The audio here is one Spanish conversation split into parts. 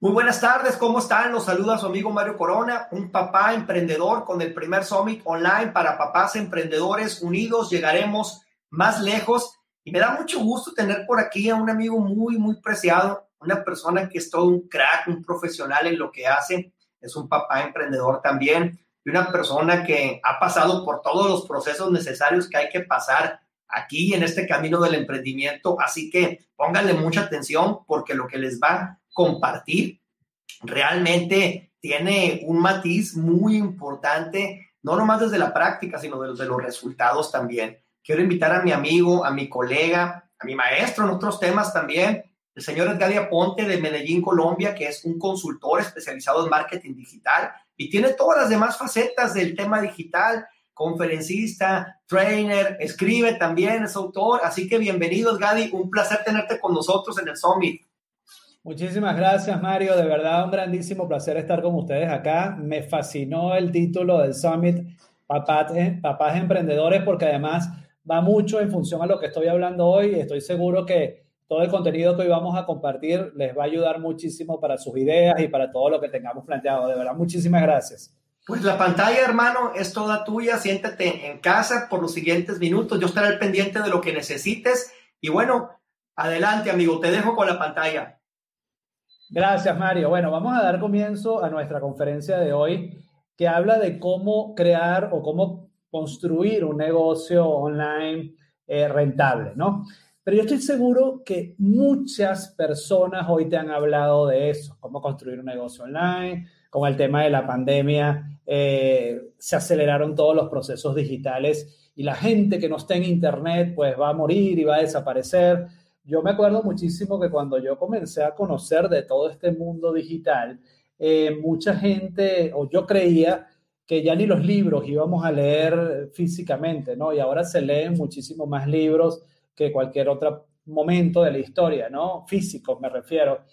Muy buenas tardes, ¿cómo están? Los saluda su amigo Mario Corona, un papá emprendedor con el primer Summit online para papás emprendedores unidos. Llegaremos más lejos y me da mucho gusto tener por aquí a un amigo muy, muy preciado, una persona que es todo un crack, un profesional en lo que hace. Es un papá emprendedor también y una persona que ha pasado por todos los procesos necesarios que hay que pasar aquí en este camino del emprendimiento. Así que pónganle mucha atención porque lo que les va compartir, realmente tiene un matiz muy importante, no nomás desde la práctica, sino desde los resultados también. Quiero invitar a mi amigo, a mi colega, a mi maestro en otros temas también, el señor Edgar Ponte de Medellín, Colombia, que es un consultor especializado en marketing digital y tiene todas las demás facetas del tema digital, conferencista, trainer, escribe también, es autor. Así que bienvenido, Gadi, un placer tenerte con nosotros en el Summit. Muchísimas gracias, Mario. De verdad, un grandísimo placer estar con ustedes acá. Me fascinó el título del Summit, Papás, Papás Emprendedores, porque además va mucho en función a lo que estoy hablando hoy. Estoy seguro que todo el contenido que hoy vamos a compartir les va a ayudar muchísimo para sus ideas y para todo lo que tengamos planteado. De verdad, muchísimas gracias. Pues la pantalla, hermano, es toda tuya. Siéntate en casa por los siguientes minutos. Yo estaré al pendiente de lo que necesites. Y bueno, adelante, amigo. Te dejo con la pantalla. Gracias, Mario. Bueno, vamos a dar comienzo a nuestra conferencia de hoy que habla de cómo crear o cómo construir un negocio online eh, rentable, ¿no? Pero yo estoy seguro que muchas personas hoy te han hablado de eso, cómo construir un negocio online, con el tema de la pandemia eh, se aceleraron todos los procesos digitales y la gente que no está en Internet pues va a morir y va a desaparecer yo me acuerdo muchísimo que cuando yo comencé a conocer de todo este mundo digital, eh, mucha gente, o yo creía que ya ni los libros íbamos a leer físicamente, ¿no? Y ahora se leen muchísimo más libros que cualquier otro momento de la historia, ¿no? Físicos me refiero.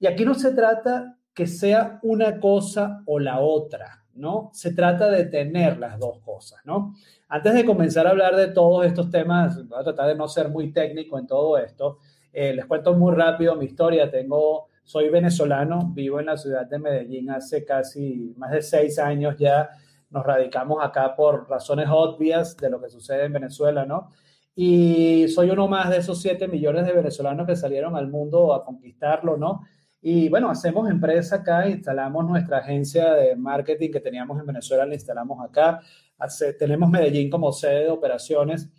Y aquí no se trata que sea una cosa o la otra, ¿no? Se trata de tener las dos cosas, ¿no? Antes de comenzar a hablar de todos estos temas, voy a tratar de no ser muy técnico en todo esto. Eh, les cuento muy rápido mi historia. Tengo, soy venezolano, vivo en la ciudad de Medellín hace casi más de seis años ya. Nos radicamos acá por razones obvias de lo que sucede en Venezuela, ¿no? Y soy uno más de esos siete millones de venezolanos que salieron al mundo a conquistarlo, ¿no? Y bueno, hacemos empresa acá, instalamos nuestra agencia de marketing que teníamos en Venezuela, la instalamos acá tenemos Medellín como sede de operaciones.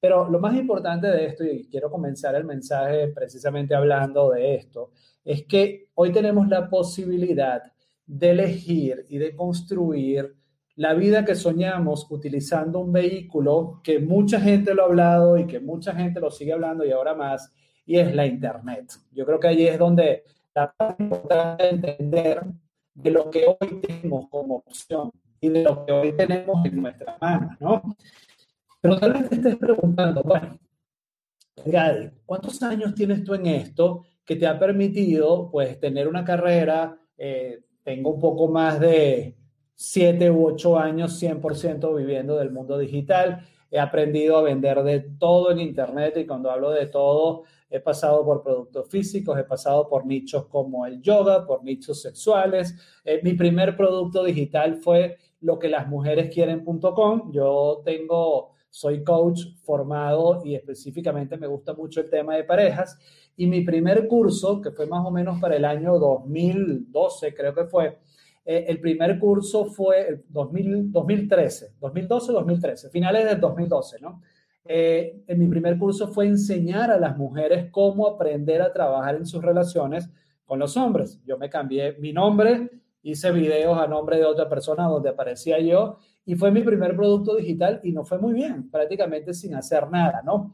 Pero lo más importante de esto, y quiero comenzar el mensaje precisamente hablando de esto, es que hoy tenemos la posibilidad de elegir y de construir la vida que soñamos utilizando un vehículo que mucha gente lo ha hablado y que mucha gente lo sigue hablando y ahora más, y es la Internet. Yo creo que allí es donde la importante entender de lo que hoy tenemos como opción y de lo que hoy tenemos en nuestras manos, ¿no? Pero tal vez te estés preguntando, bueno, Gadi, ¿cuántos años tienes tú en esto que te ha permitido, pues, tener una carrera? Eh, tengo un poco más de siete u ocho años 100% viviendo del mundo digital. He aprendido a vender de todo en Internet y cuando hablo de todo, he pasado por productos físicos, he pasado por nichos como el yoga, por nichos sexuales. Eh, mi primer producto digital fue lo que las mujeres quieren.com. Yo tengo, soy coach formado y específicamente me gusta mucho el tema de parejas. Y mi primer curso, que fue más o menos para el año 2012, creo que fue, eh, el primer curso fue el 2013, 2012, 2013, finales del 2012, ¿no? Eh, en mi primer curso fue enseñar a las mujeres cómo aprender a trabajar en sus relaciones con los hombres. Yo me cambié mi nombre, hice videos a nombre de otra persona donde aparecía yo y fue mi primer producto digital y no fue muy bien, prácticamente sin hacer nada, ¿no?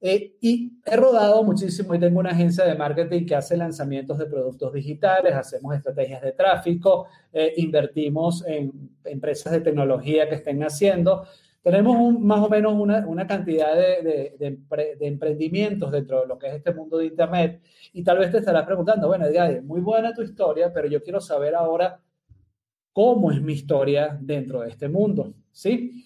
Eh, y he rodado muchísimo y tengo una agencia de marketing que hace lanzamientos de productos digitales, hacemos estrategias de tráfico, eh, invertimos en empresas de tecnología que estén haciendo. Tenemos más o menos una, cantidad de, de, emprendimientos dentro de lo que es este mundo de Internet y tal vez te estarás preguntando, bueno, Edgar, muy buena tu historia, pero yo quiero saber ahora cómo es mi historia dentro de este mundo, ¿sí?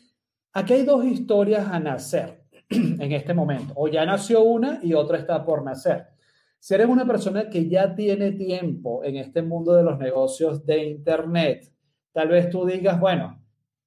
Aquí hay dos historias a nacer en este momento, o ya nació una y otra está por nacer. Si eres una persona que ya tiene tiempo en este mundo de los negocios de Internet, tal vez tú digas, bueno,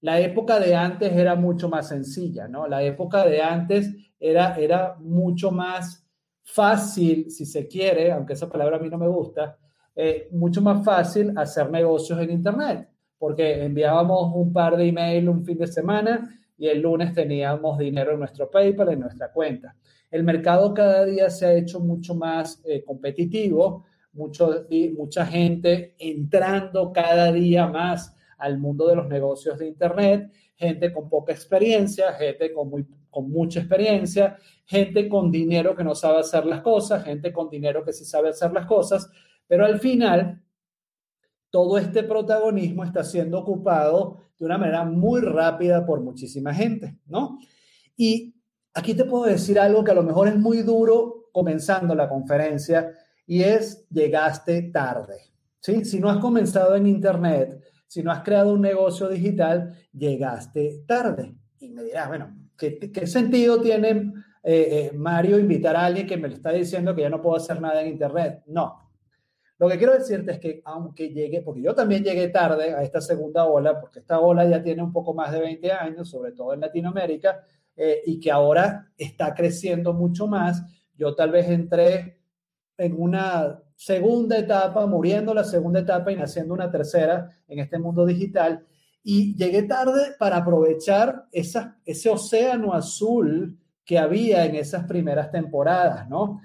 la época de antes era mucho más sencilla, ¿no? La época de antes era, era mucho más fácil, si se quiere, aunque esa palabra a mí no me gusta, eh, mucho más fácil hacer negocios en Internet, porque enviábamos un par de email un fin de semana y el lunes teníamos dinero en nuestro PayPal, en nuestra cuenta. El mercado cada día se ha hecho mucho más eh, competitivo, mucho, mucha gente entrando cada día más al mundo de los negocios de Internet, gente con poca experiencia, gente con, muy, con mucha experiencia, gente con dinero que no sabe hacer las cosas, gente con dinero que sí sabe hacer las cosas, pero al final, todo este protagonismo está siendo ocupado de una manera muy rápida por muchísima gente, ¿no? Y aquí te puedo decir algo que a lo mejor es muy duro comenzando la conferencia y es llegaste tarde, ¿sí? Si no has comenzado en Internet, si no has creado un negocio digital, llegaste tarde. Y me dirás, bueno, ¿qué, sentido tiene eh, eh, Mario invitar a alguien que me está diciendo que ya no puedo hacer nada en Internet? No, lo que quiero decirte es que aunque llegue, porque yo también llegué tarde a esta segunda ola, porque esta ola ya tiene un poco más de 20 años, sobre todo en Latinoamérica, eh, y que ahora está creciendo mucho más, yo tal vez entré en una segunda etapa, muriendo la segunda etapa y naciendo una tercera en este mundo digital, y llegué tarde para aprovechar esa, ese océano azul que había en esas primeras temporadas, ¿no?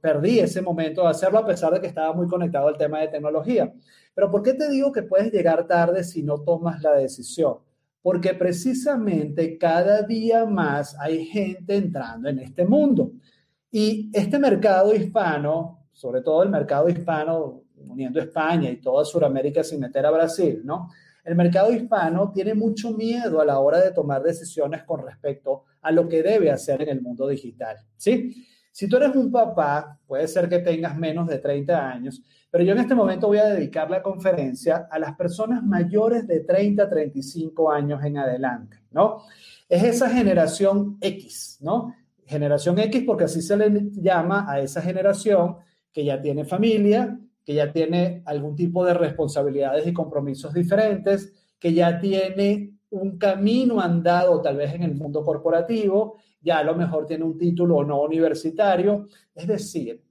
perdí ese momento de hacerlo a pesar de que estaba muy conectado al tema de tecnología. Pero ¿por qué te digo que puedes llegar tarde si no tomas la decisión? Porque precisamente cada día más hay gente entrando en este mundo. Y este mercado hispano, sobre todo el mercado hispano, uniendo España y toda Sudamérica sin meter a Brasil, ¿no? El mercado hispano tiene mucho miedo a la hora de tomar decisiones con respecto a lo que debe hacer en el mundo digital, ¿sí? Si tú eres un papá, puede ser que tengas menos de 30 años, pero yo en este momento voy a dedicar la conferencia a las personas mayores de 30, 35 años en adelante, ¿no? Es esa generación X, ¿no? Generación X porque así se le llama a esa generación que ya tiene familia, que ya tiene algún tipo de responsabilidades y compromisos diferentes, que ya tiene un camino andado tal vez en el mundo corporativo ya a lo mejor tiene un título no universitario. Es decir,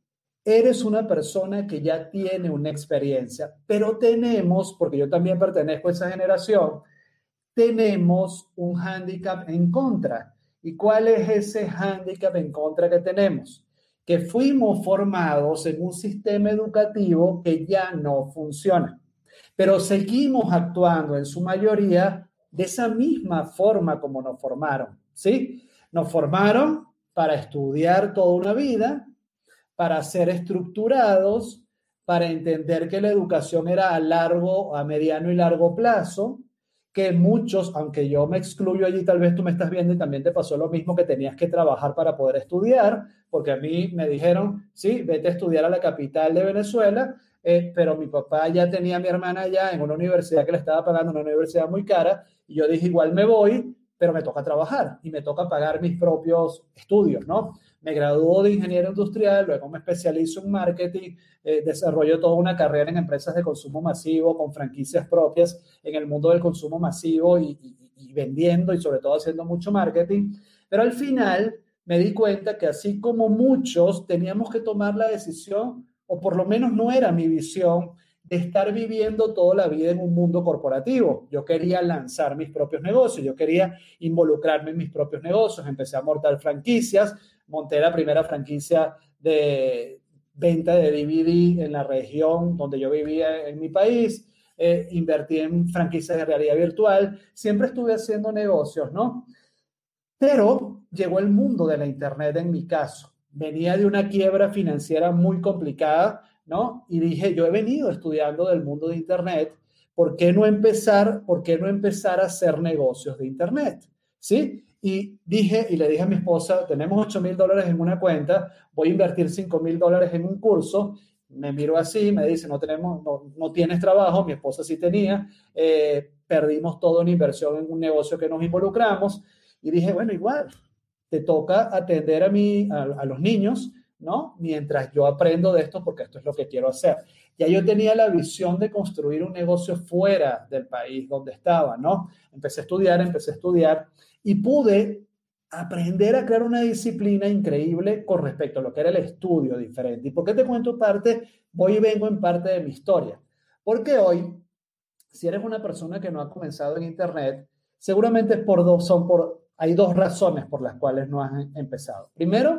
eres una persona que ya tiene una experiencia, pero tenemos, porque yo también pertenezco a esa generación, tenemos un hándicap en contra. ¿Y cuál es ese hándicap en contra que tenemos? Que fuimos formados en un sistema educativo que ya no funciona, pero seguimos actuando en su mayoría de esa misma forma como nos formaron, ¿sí? Nos formaron para estudiar toda una vida, para ser estructurados, para entender que la educación era a largo, a mediano y largo plazo, que muchos, aunque yo me excluyo allí, tal vez tú me estás viendo y también te pasó lo mismo que tenías que trabajar para poder estudiar, porque a mí me dijeron, sí, vete a estudiar a la capital de Venezuela, eh, pero mi papá ya tenía a mi hermana allá en una universidad que le estaba pagando, una universidad muy cara, y yo dije, igual me voy, pero me toca trabajar y me toca pagar mis propios estudios, ¿no? Me graduó de ingeniero industrial, luego me especializo en marketing, eh, desarrollo toda una carrera en empresas de consumo masivo con franquicias propias en el mundo del consumo masivo y, y vendiendo y sobre todo haciendo mucho marketing. Pero al final me di cuenta que así como muchos teníamos que tomar la decisión, o por lo menos no era mi visión, de estar viviendo toda la vida en un mundo corporativo. Yo quería lanzar mis propios negocios, yo quería involucrarme en mis propios negocios, empecé a montar franquicias, monté la primera franquicia de venta de DVD en la región donde yo vivía en mi país, eh, invertí en franquicias de realidad virtual, siempre estuve haciendo negocios, ¿no? Pero llegó el mundo de la Internet en mi caso. Venía de una quiebra financiera muy complicada, ¿no? Y dije, yo he venido estudiando del mundo de Internet, ¿por qué no empezar, por qué no empezar a hacer negocios de Internet? ¿Sí? Y dije, y le dije a mi esposa, tenemos 8 mil dólares en una cuenta, voy a invertir 5 mil dólares en un curso. Me miro así, me dice, no, tenemos, no, tienes trabajo, mi esposa sí tenía, eh, perdimos todo en inversión en un negocio que nos involucramos. Y dije, bueno, igual, te toca atender a, mí, a los niños, ¿no? Mientras yo aprendo de esto porque esto es lo que quiero hacer. Ya yo tenía la visión de construir un negocio fuera del país donde estaba, ¿no? Empecé a estudiar, empecé a estudiar y pude aprender a crear una disciplina increíble con respecto a lo que era el estudio diferente. ¿Y por qué te cuento parte? Voy y vengo en parte de mi historia. Porque hoy, si eres una persona que no ha comenzado en Internet, seguramente por dos, son por, hay dos razones por las cuales no has empezado. Primero,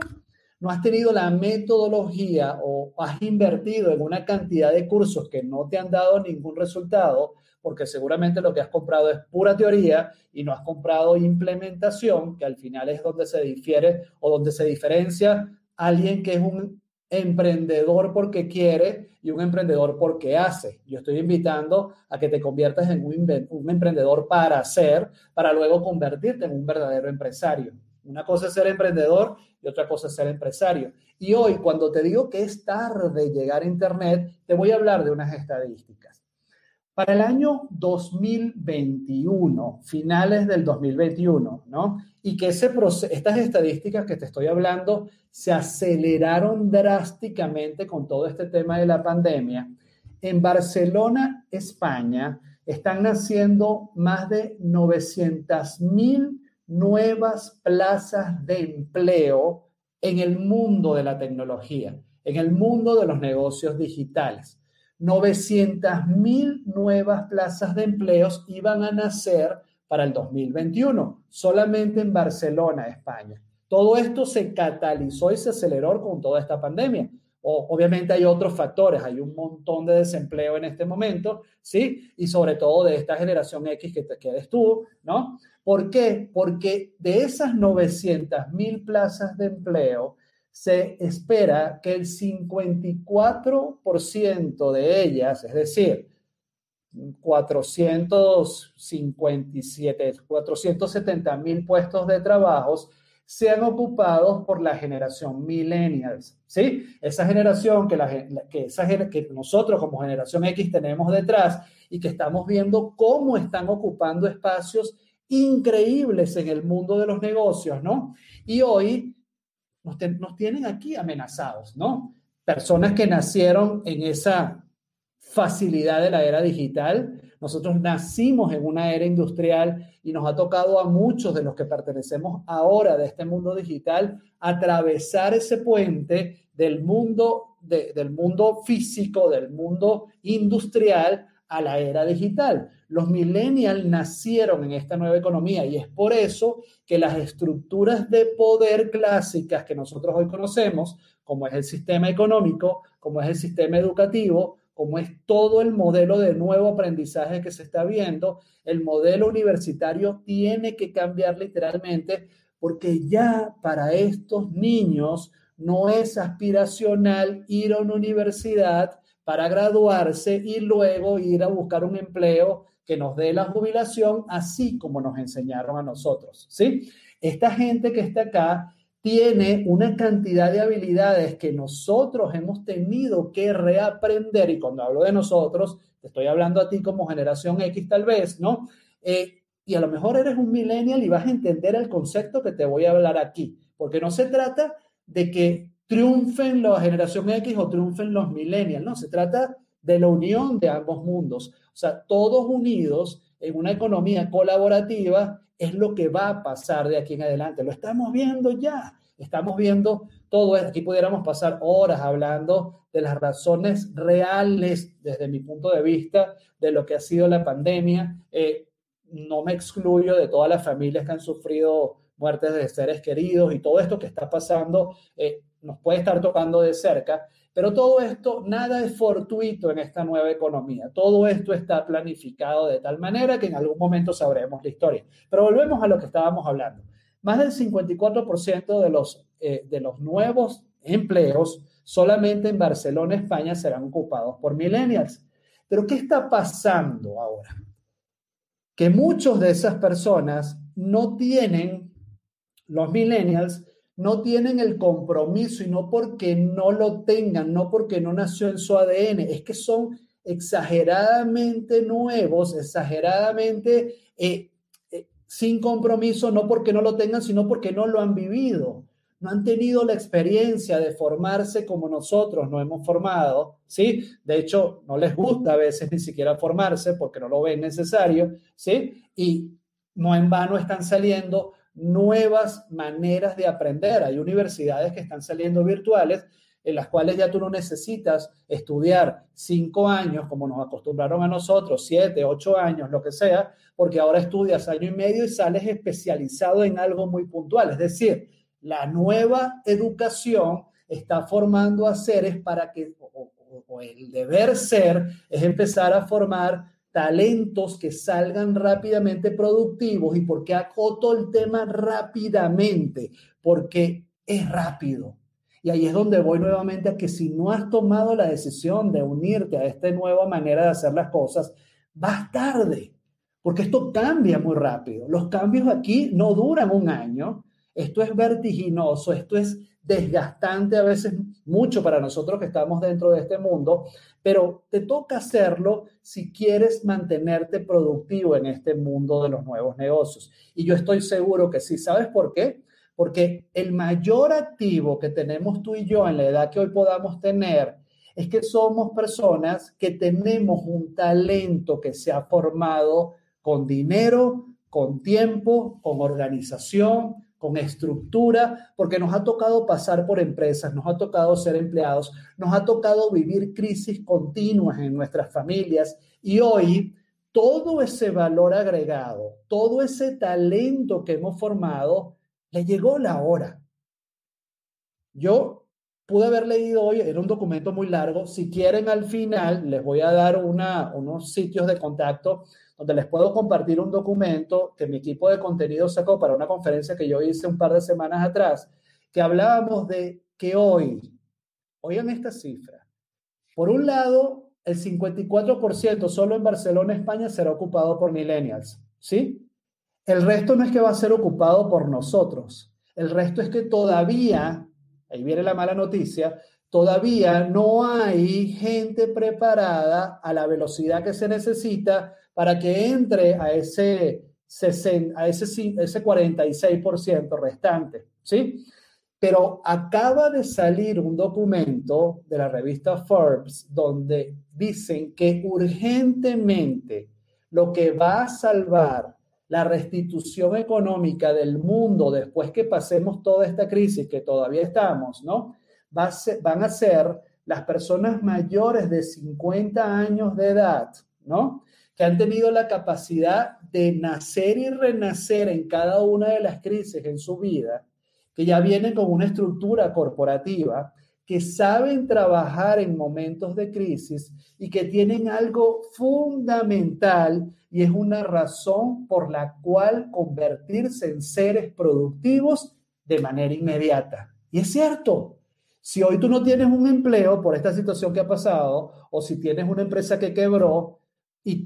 no has tenido la metodología o has invertido en una cantidad de cursos que no te han dado ningún resultado, porque seguramente lo que has comprado es pura teoría y no has comprado implementación, que al final es donde se difiere o donde se diferencia alguien que es un emprendedor porque quiere y un emprendedor porque hace. Yo estoy invitando a que te conviertas en un, un emprendedor para hacer, para luego convertirte en un verdadero empresario. Una cosa es ser emprendedor y otra cosa es ser empresario. Y hoy, cuando te digo que es tarde llegar a Internet, te voy a hablar de unas estadísticas. Para el año 2021, finales del 2021, ¿no? Y que ese estas estadísticas que te estoy hablando se aceleraron drásticamente con todo este tema de la pandemia. En Barcelona, España, están naciendo más de 900 mil nuevas plazas de empleo en el mundo de la tecnología, en el mundo de los negocios digitales. 900 mil nuevas plazas de empleos iban a nacer para el 2021, solamente en Barcelona, España. Todo esto se catalizó y se aceleró con toda esta pandemia. O, obviamente hay otros factores, hay un montón de desempleo en este momento, ¿sí? Y sobre todo de esta generación X que, te, quedes tú, ¿no? ¿Por qué? Porque de esas 900 mil plazas de empleo, se espera que el 54% de ellas, es decir, 457, 470 mil puestos de trabajo, sean ocupados por la generación millennials, ¿sí? Esa generación que nosotros como generación X tenemos detrás y que estamos viendo cómo están ocupando espacios increíbles en el mundo de los negocios, ¿no? Y hoy nos, tienen aquí amenazados, ¿no? Personas que nacieron en esa facilidad de la era digital. Nosotros nacimos en una era industrial y nos ha tocado a muchos de los que pertenecemos ahora de este mundo digital atravesar ese puente del mundo, del mundo físico, del mundo industrial a la era digital. Los millennials nacieron en esta nueva economía y es por eso que las estructuras de poder clásicas que nosotros hoy conocemos, como es el sistema económico, como es el sistema educativo, como es todo el modelo de nuevo aprendizaje que se está viendo, el modelo universitario tiene que cambiar literalmente porque ya para estos niños no es aspiracional ir a una universidad para graduarse y luego ir a buscar un empleo que nos dé la jubilación, así como nos enseñaron a nosotros, ¿sí? Esta gente que está acá tiene una cantidad de habilidades que nosotros hemos tenido que reaprender, y cuando hablo de nosotros, te estoy hablando a ti como generación X tal vez, ¿no? Eh, y a lo mejor eres un millennial y vas a entender el concepto que te voy a hablar aquí, porque no se trata de que triunfen la generación X o triunfen los millennials, no, se trata de la unión de ambos mundos. O sea, todos unidos en una economía colaborativa es lo que va a pasar de aquí en adelante. Lo estamos viendo ya. Estamos viendo todo. Aquí pudiéramos pasar horas hablando de las razones reales, desde mi punto de vista, de lo que ha sido la pandemia. Eh, no me excluyo de todas las familias que han sufrido muertes de seres queridos y todo esto que está pasando. Eh, nos puede estar tocando de cerca, pero todo esto, nada es fortuito en esta nueva economía. Todo esto está planificado de tal manera que en algún momento sabremos la historia. Pero volvemos a lo que estábamos hablando. Más del 54% de los, eh, de los nuevos empleos solamente en Barcelona, España, serán ocupados por millennials. Pero ¿qué está pasando ahora? Que muchos de esas personas no tienen, los millennials, no tienen el compromiso y no porque no lo tengan, no porque no nació en su ADN, es que son exageradamente nuevos, exageradamente eh, eh, sin compromiso, no porque no lo tengan, sino porque no lo han vivido. no han tenido la experiencia de formarse como nosotros nos hemos formado, ¿sí? De hecho, no les gusta a veces ni siquiera formarse porque no lo ven necesario, ¿sí? Y no en vano están saliendo nuevas maneras de aprender. Hay universidades que están saliendo virtuales en las cuales ya tú no necesitas estudiar cinco años, como nos acostumbraron a nosotros, siete, ocho años, lo que sea, porque ahora estudias año y medio y sales especializado en algo muy puntual. Es decir, la nueva educación está formando a seres para que, o, o el deber ser, es empezar a formar talentos que salgan rápidamente productivos. ¿Y por qué acoto el tema rápidamente? Porque es rápido. Y ahí es donde voy nuevamente a que si no has tomado la decisión de unirte a esta nueva manera de hacer las cosas, vas tarde, porque esto cambia muy rápido. Los cambios aquí no duran un año, esto es vertiginoso, esto es desgastante a veces mucho para nosotros que estamos dentro de este mundo, pero te toca hacerlo si quieres mantenerte productivo en este mundo de los nuevos negocios. Y yo estoy seguro que sí. ¿Sabes por qué? Porque el mayor activo que tenemos tú y yo en la edad que hoy podamos tener es que somos personas que tenemos un talento que se ha formado con dinero, con tiempo, con organización, con estructura, porque nos ha tocado pasar por empresas, nos ha tocado ser empleados, nos ha tocado vivir crisis continuas en nuestras familias y hoy todo ese valor agregado, todo ese talento que hemos formado, le llegó la hora. Yo pude haber leído hoy, era un documento muy largo, si quieren al final les voy a dar una, unos sitios de contacto donde les puedo compartir un documento que mi equipo de contenido sacó para una conferencia que yo hice un par de semanas atrás, que hablábamos de que hoy, oigan esta cifra, por un lado, el 54% solo en Barcelona, España, será ocupado por millennials, ¿sí? El resto no es que va a ser ocupado por nosotros, el resto es que todavía, ahí viene la mala noticia, todavía no hay gente preparada a la velocidad que se necesita para que entre a ese, 60, a ese, ese 46% restante, ¿sí? Pero acaba de salir un documento de la revista Forbes donde dicen que urgentemente lo que va a salvar la restitución económica del mundo después que pasemos toda esta crisis que todavía estamos, ¿no? Van a ser las personas mayores de 50 años de edad, ¿no? que han tenido la capacidad de nacer y renacer en cada una de las crisis en su vida, que ya vienen con una estructura corporativa, que saben trabajar en momentos de crisis y que tienen algo fundamental y es una razón por la cual convertirse en seres productivos de manera inmediata. Y es cierto, si hoy tú no tienes un empleo por esta situación que ha pasado o si tienes una empresa que quebró,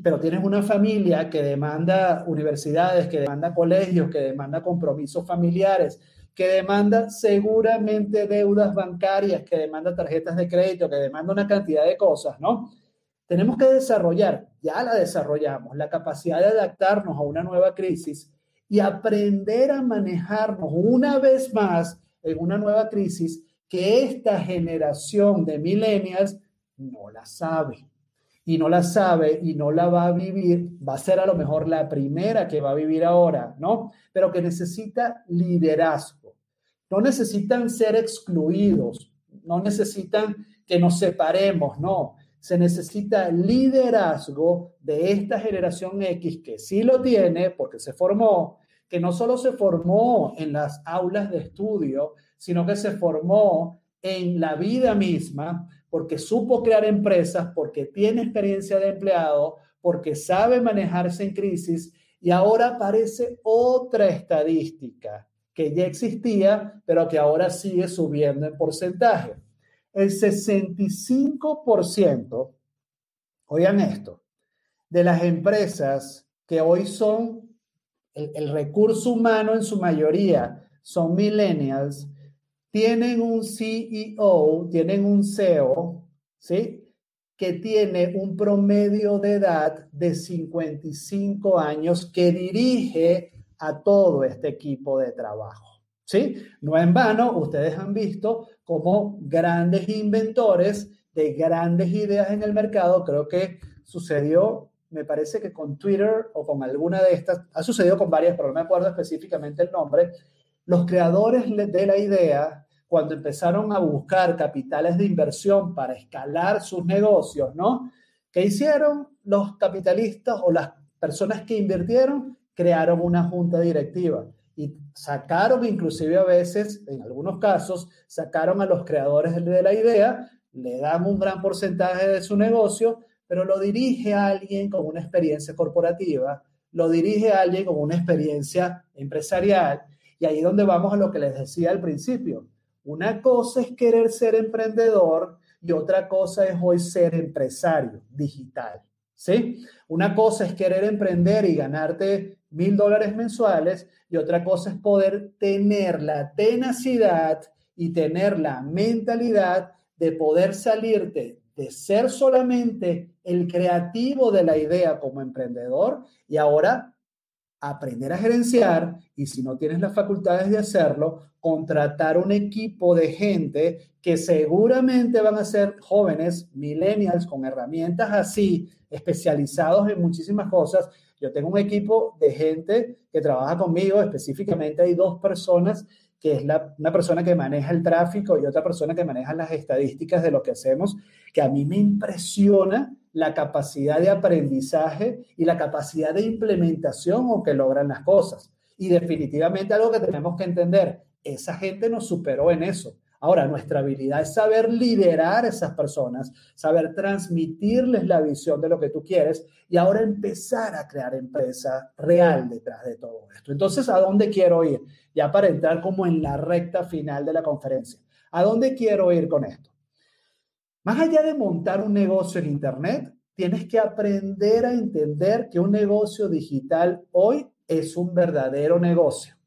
pero tienes una familia que demanda universidades, que demanda colegios, que demanda compromisos familiares, que demanda seguramente deudas bancarias, que demanda tarjetas de crédito, que demanda una cantidad de cosas, ¿no? Tenemos que desarrollar, ya la desarrollamos, la capacidad de adaptarnos a una nueva crisis y aprender a manejarnos una vez más en una nueva crisis que esta generación de millennials no la sabe y no la sabe y no la va a vivir, va a ser a lo mejor la primera que va a vivir ahora, ¿no? Pero que necesita liderazgo. No necesitan ser excluidos, no necesitan que nos separemos, no. Se necesita liderazgo de esta generación X que sí lo tiene porque se formó, que no solo se formó en las aulas de estudio, sino que se formó en la vida misma, porque supo crear empresas, porque tiene experiencia de empleado, porque sabe manejarse en crisis y ahora aparece otra estadística que ya existía, pero que ahora sigue subiendo en porcentaje. El 65%, oigan esto, de las empresas que hoy son el, el recurso humano en su mayoría son millennials, tienen un CEO, tienen un CEO, ¿sí? Que tiene un promedio de edad de 55 años que dirige a todo este equipo de trabajo. ¿sí? No en vano, ustedes han visto cómo grandes inventores de grandes ideas en el mercado, creo que sucedió, me parece que con Twitter o con alguna de estas, ha sucedido con varias, pero no me acuerdo específicamente el nombre, los creadores de la idea, cuando empezaron a buscar capitales de inversión para escalar sus negocios, ¿no? ¿Qué hicieron los capitalistas o las personas que invirtieron? Crearon una junta directiva y sacaron inclusive a veces, en algunos casos, sacaron a los creadores de la idea, le dan un gran porcentaje de su negocio, pero lo dirige a alguien con una experiencia corporativa, lo dirige a alguien con una experiencia empresarial. Y ahí es donde vamos a lo que les decía al principio. Una cosa es querer ser emprendedor y otra cosa es hoy ser empresario digital. ¿Sí? Una cosa es querer emprender y ganarte mil dólares mensuales y otra cosa es poder tener la tenacidad y tener la mentalidad de poder salirte de ser solamente el creativo de la idea como emprendedor y ahora aprender a gerenciar y si no tienes las facultades de hacerlo, contratar un equipo de gente que seguramente van a ser jóvenes, millennials, con herramientas así, especializados en muchísimas cosas. Yo tengo un equipo de gente que trabaja conmigo, específicamente hay dos personas que es la, una persona que maneja el tráfico y otra persona que maneja las estadísticas de lo que hacemos, que a mí me impresiona la capacidad de aprendizaje y la capacidad de implementación o que logran las cosas. Y definitivamente algo que tenemos que entender, esa gente nos superó en eso. Ahora, nuestra habilidad es saber liderar a esas personas, saber transmitirles la visión de lo que tú quieres y ahora empezar a crear empresa real detrás de todo esto. Entonces, ¿a dónde quiero ir? Ya para entrar como en la recta final de la conferencia. ¿A dónde quiero ir con esto? Más allá de montar un negocio en Internet, tienes que aprender a entender que un negocio digital hoy es un verdadero negocio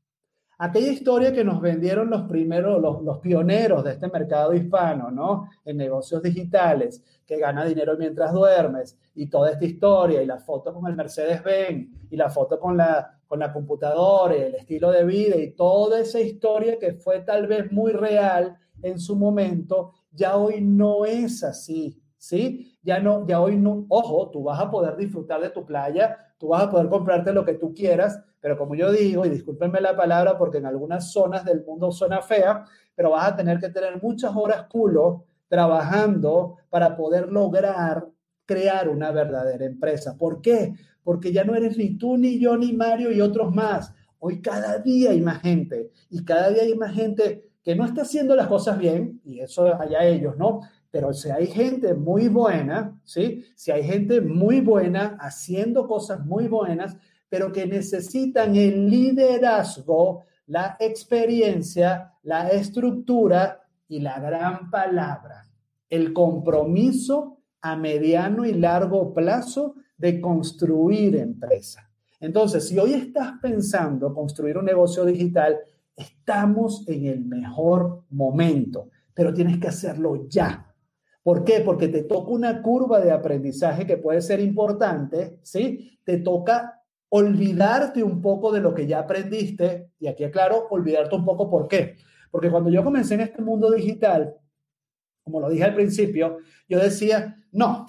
aquella historia que nos vendieron los primeros, los, pioneros de este mercado hispano, ¿no? En negocios digitales, que gana dinero mientras duermes, y toda esta historia, y la foto con el Mercedes-Benz, y la foto con la, con la computadora, y el estilo de vida, y toda esa historia que fue tal vez muy real en su momento, ya hoy no es así, ¿sí? Ya no, ya hoy no, ojo, tú vas a poder disfrutar de tu playa, tú vas a poder comprarte lo que tú quieras, pero como yo digo, y discúlpenme la palabra porque en algunas zonas del mundo suena fea, pero vas a tener que tener muchas horas culo trabajando para poder lograr crear una verdadera empresa. ¿Por qué? Porque ya no eres ni tú, ni yo, ni Mario y otros más. Hoy cada día hay más gente y cada día hay más gente que no está haciendo las cosas bien, y eso allá ellos, ¿no? Pero si hay gente muy buena, ¿sí? Si hay gente muy buena haciendo cosas muy buenas, pero que necesitan el liderazgo, la experiencia, la estructura y la gran palabra, el compromiso a mediano y largo plazo de construir empresa. Entonces, si hoy estás pensando construir un negocio digital, estamos en el mejor momento, pero tienes que hacerlo ya. ¿Por qué? Porque te toca una curva de aprendizaje que puede ser importante, ¿sí? Te toca olvidarte un poco de lo que ya aprendiste, y aquí aclaro, olvidarte un poco por qué. Porque cuando yo comencé en este mundo digital, como lo dije al principio, yo decía, no,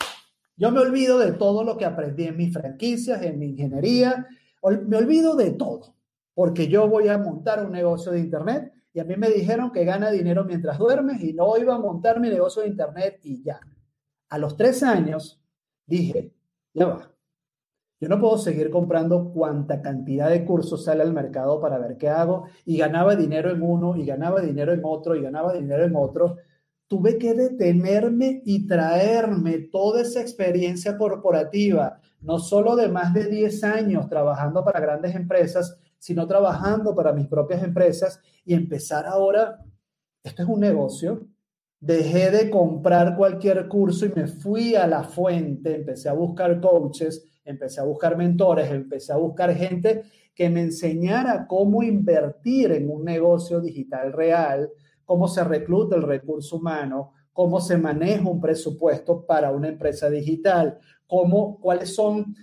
yo me olvido de todo lo que aprendí en mis franquicias, en mi ingeniería, me olvido de todo, porque yo voy a montar un negocio de Internet y a mí me dijeron que gana dinero mientras duermes y no iba a montar mi negocio de Internet y ya. A los tres años dije, ya va, yo no puedo seguir comprando cuanta cantidad de cursos sale al mercado para ver qué hago y ganaba dinero en uno y ganaba dinero en otro y ganaba dinero en otro. Tuve que detenerme y traerme toda esa experiencia corporativa, no solo de más de 10 años trabajando para grandes empresas, sino trabajando para mis propias empresas y empezar ahora, esto es un negocio, dejé de comprar cualquier curso y me fui a la fuente, empecé a buscar coaches, empecé a buscar mentores, empecé a buscar gente que me enseñara cómo invertir en un negocio digital real, cómo se recluta el recurso humano, cómo se maneja un presupuesto para una empresa digital, cómo, cuáles son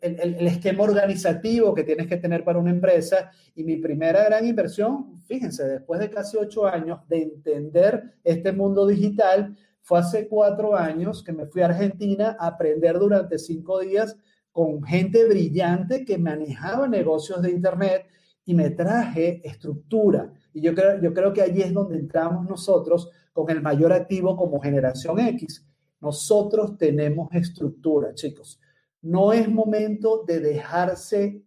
el, esquema organizativo que tienes que tener para una empresa. Y mi primera gran inversión, fíjense, después de casi ocho años de entender este mundo digital, fue hace cuatro años que me fui a Argentina a aprender durante cinco días con gente brillante que manejaba negocios de Internet y me traje estructura. Y yo creo, yo creo que allí es donde entramos nosotros con el mayor activo como generación X. Nosotros tenemos estructura, chicos. No es momento de dejarse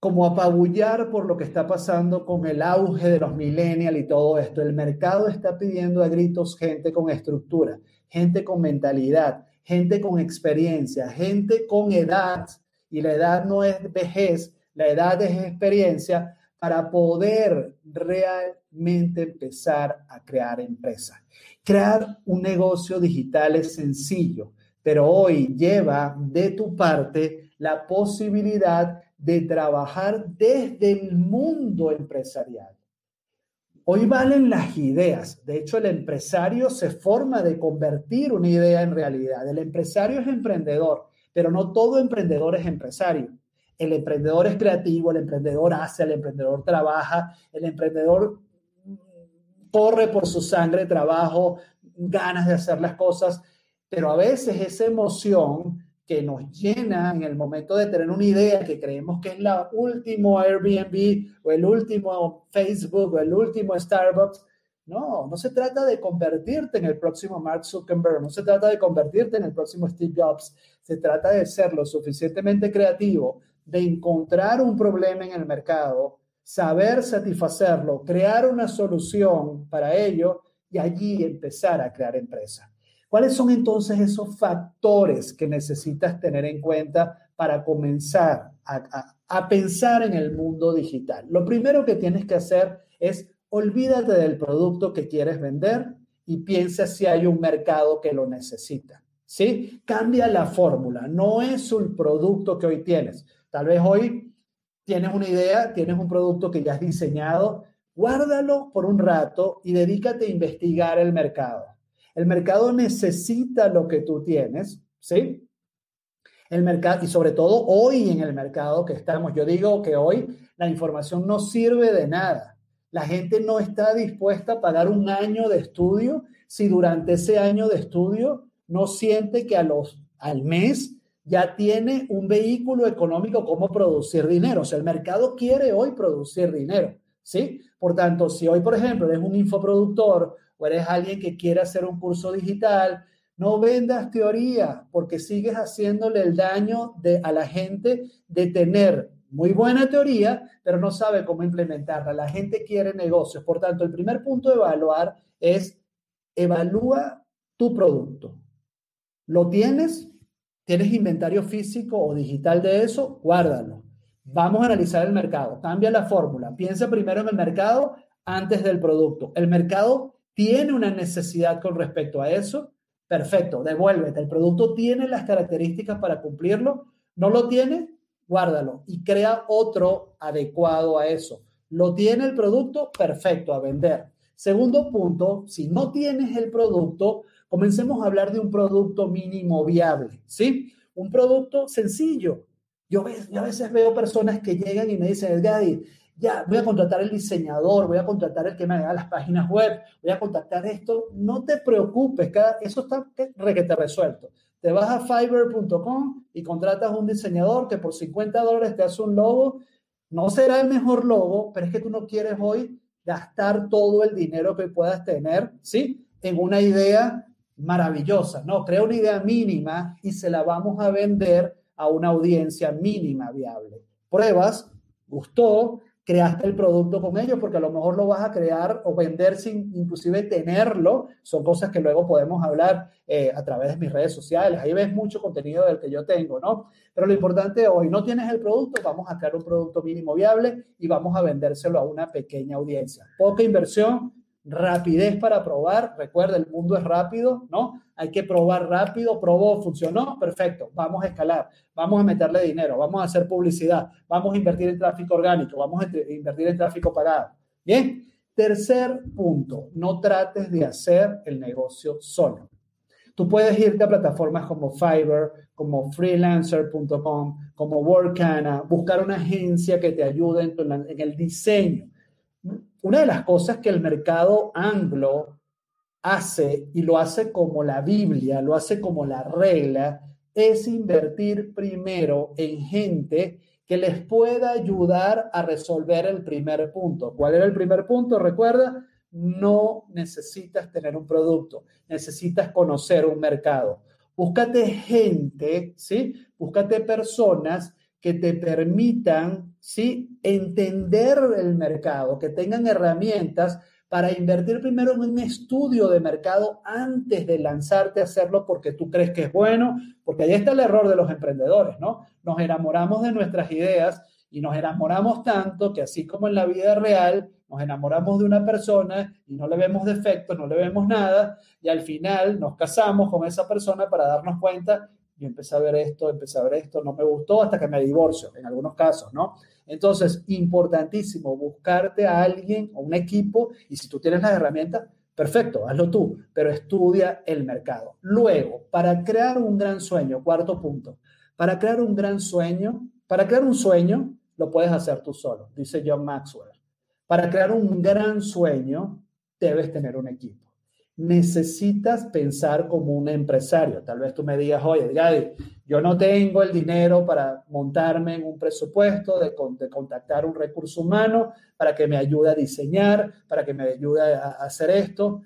como apabullar por lo que está pasando con el auge de los millennials y todo esto. El mercado está pidiendo a gritos gente con estructura, gente con mentalidad, gente con experiencia, gente con edad. Y la edad no es vejez, la edad es experiencia para poder realmente empezar a crear empresas. Crear un negocio digital es sencillo, pero hoy lleva de tu parte la posibilidad de trabajar desde el mundo empresarial. Hoy valen las ideas. De hecho, el empresario se forma de convertir una idea en realidad. El empresario es emprendedor, pero no todo emprendedor es empresario. El emprendedor es creativo, el emprendedor hace, el emprendedor trabaja, el emprendedor corre por su sangre, trabajo, ganas de hacer las cosas, pero a veces esa emoción que nos llena en el momento de tener una idea que creemos que es la último Airbnb o el último Facebook o el último Starbucks. No, no se trata de convertirte en el próximo Mark Zuckerberg, no se trata de convertirte en el próximo Steve Jobs, se trata de ser lo suficientemente creativo, de encontrar un problema en el mercado, saber satisfacerlo, crear una solución para ello y allí empezar a crear empresa. ¿Cuáles son entonces esos factores que necesitas tener en cuenta para comenzar a, pensar en el mundo digital? Lo primero que tienes que hacer es olvídate del producto que quieres vender y piensa si hay un mercado que lo necesita. ¿Sí? Cambia la fórmula. No es un producto que hoy tienes. Tal vez hoy tienes una idea, tienes un producto que ya has diseñado, guárdalo por un rato y dedícate a investigar el mercado. El mercado necesita lo que tú tienes, ¿sí? El mercado, y sobre todo hoy en el mercado que estamos, yo digo que hoy la información no sirve de nada. La gente no está dispuesta a pagar un año de estudio si durante ese año de estudio no siente que a los, al mes ya tiene un vehículo económico como producir dinero. O sea, el mercado quiere hoy producir dinero, ¿sí? Por tanto, si hoy, por ejemplo, eres un infoproductor o eres alguien que quiere hacer un curso digital, no vendas teoría porque sigues haciéndole el daño de, a la gente de tener muy buena teoría, pero no sabe cómo implementarla. La gente quiere negocios. Por tanto, el primer punto de evaluar es evalúa tu producto. ¿Lo tienes? ¿Tienes inventario físico o digital de eso? Guárdalo. Vamos a analizar el mercado. Cambia la fórmula. Piensa primero en el mercado antes del producto. El mercado tiene una necesidad con respecto a eso, perfecto, devuélvete. El producto tiene las características para cumplirlo, no lo tiene, guárdalo y crea otro adecuado a eso. Lo tiene el producto, perfecto, a vender. Segundo punto, si no tienes el producto, comencemos a hablar de un producto mínimo viable, ¿sí? Un producto sencillo. Yo, a veces veo personas que llegan y me dicen, Gadi, ya voy a contratar el diseñador, voy a contratar el que me haga las páginas web, voy a contactar esto. No te preocupes, eso está resuelto. Te vas a fiverr.com y contratas un diseñador que por 50 dólares te hace un logo. No será el mejor logo, pero es que tú no quieres hoy gastar todo el dinero que puedas tener, ¿sí? En una idea maravillosa. No, crea una idea mínima y se la vamos a vender a una audiencia mínima viable. Pruebas, gustó, creaste el producto con ellos, porque a lo mejor lo vas a crear o vender sin inclusive tenerlo. Son cosas que luego podemos hablar eh, a través de mis redes sociales. Ahí ves mucho contenido del que yo tengo, ¿no? Pero lo importante hoy, no tienes el producto, vamos a crear un producto mínimo viable y vamos a vendérselo a una pequeña audiencia. Poca inversión, rapidez para probar. Recuerda, el mundo es rápido, ¿no? Hay que probar rápido, probó, funcionó, perfecto, vamos a escalar, vamos a meterle dinero, vamos a hacer publicidad, vamos a invertir en tráfico orgánico, vamos a invertir en tráfico pagado. Bien, tercer punto, no trates de hacer el negocio solo. Tú puedes irte a plataformas como Fiverr, como freelancer.com, como Workana, buscar una agencia que te ayude en, en el diseño. Una de las cosas que el mercado anglo hace y lo hace como la Biblia, lo hace como la regla, es invertir primero en gente que les pueda ayudar a resolver el primer punto. ¿Cuál era el primer punto? Recuerda, no necesitas tener un producto, necesitas conocer un mercado. Búscate gente, ¿sí? Búscate personas que te permitan, ¿sí? Entender el mercado, que tengan herramientas para invertir primero en un estudio de mercado antes de lanzarte a hacerlo porque tú crees que es bueno, porque ahí está el error de los emprendedores, ¿no? Nos enamoramos de nuestras ideas y nos enamoramos tanto que así como en la vida real, nos enamoramos de una persona y no le vemos defectos, no le vemos nada, y al final nos casamos con esa persona para darnos cuenta, y empecé a ver esto, empecé a ver esto, no me gustó hasta que me divorcio, en algunos casos, ¿no? Entonces, importantísimo buscarte a alguien o un equipo y si tú tienes las herramientas, perfecto, hazlo tú, pero estudia el mercado. Luego, para crear un gran sueño, cuarto punto, para crear un gran sueño, para crear un sueño, lo puedes hacer tú solo, dice John Maxwell. Para crear un gran sueño, debes tener un equipo necesitas pensar como un empresario. Tal vez tú me digas, oye, Gadi, yo no tengo el dinero para montarme en un presupuesto, de, de, contactar un recurso humano para que me ayude a diseñar, para que me ayude a, hacer esto.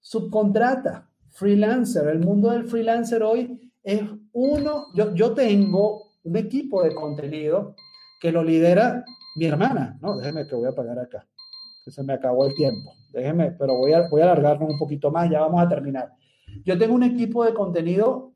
Subcontrata, freelancer. El mundo del freelancer hoy es uno, yo, yo tengo un equipo de contenido que lo lidera mi hermana. No, déjeme que voy a pagar acá se me acabó el tiempo. Déjeme, pero voy a, voy a alargarnos un poquito más, ya vamos a terminar. Yo tengo un equipo de contenido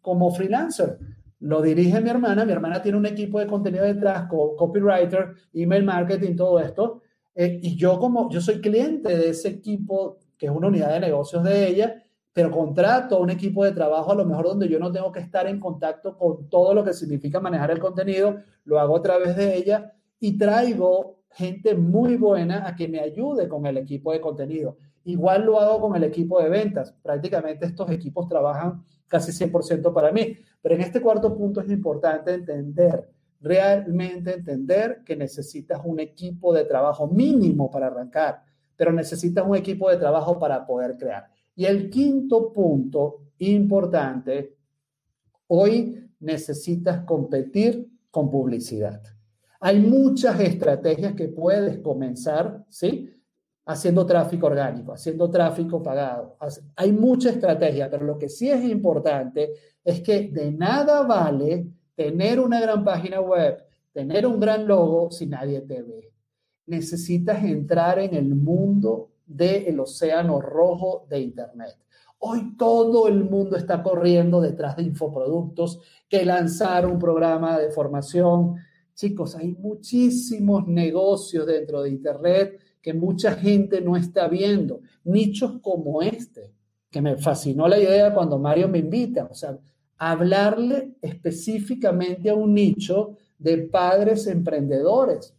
como freelancer. Lo dirige mi hermana. Mi hermana tiene un equipo de contenido detrás, copywriter, email marketing, todo esto. Eh, y yo como, yo soy cliente de ese equipo, que es una unidad de negocios de ella, pero contrato un equipo de trabajo a lo mejor donde yo no tengo que estar en contacto con todo lo que significa manejar el contenido, lo hago a través de ella y traigo gente muy buena a que me ayude con el equipo de contenido. Igual lo hago con el equipo de ventas. Prácticamente estos equipos trabajan casi 100% para mí. Pero en este cuarto punto es importante entender, realmente entender que necesitas un equipo de trabajo mínimo para arrancar, pero necesitas un equipo de trabajo para poder crear. Y el quinto punto importante, hoy necesitas competir con publicidad. Hay muchas estrategias que puedes comenzar, ¿sí? Haciendo tráfico orgánico, haciendo tráfico pagado. Hay mucha estrategia, pero lo que sí es importante es que de nada vale tener una gran página web, tener un gran logo si nadie te ve. Necesitas entrar en el mundo del océano rojo de Internet. Hoy todo el mundo está corriendo detrás de infoproductos, que lanzar un programa de formación, Chicos, hay muchísimos negocios dentro de Internet que mucha gente no está viendo. Nichos como este, que me fascinó la idea cuando Mario me invita. O sea, hablarle específicamente a un nicho de padres emprendedores.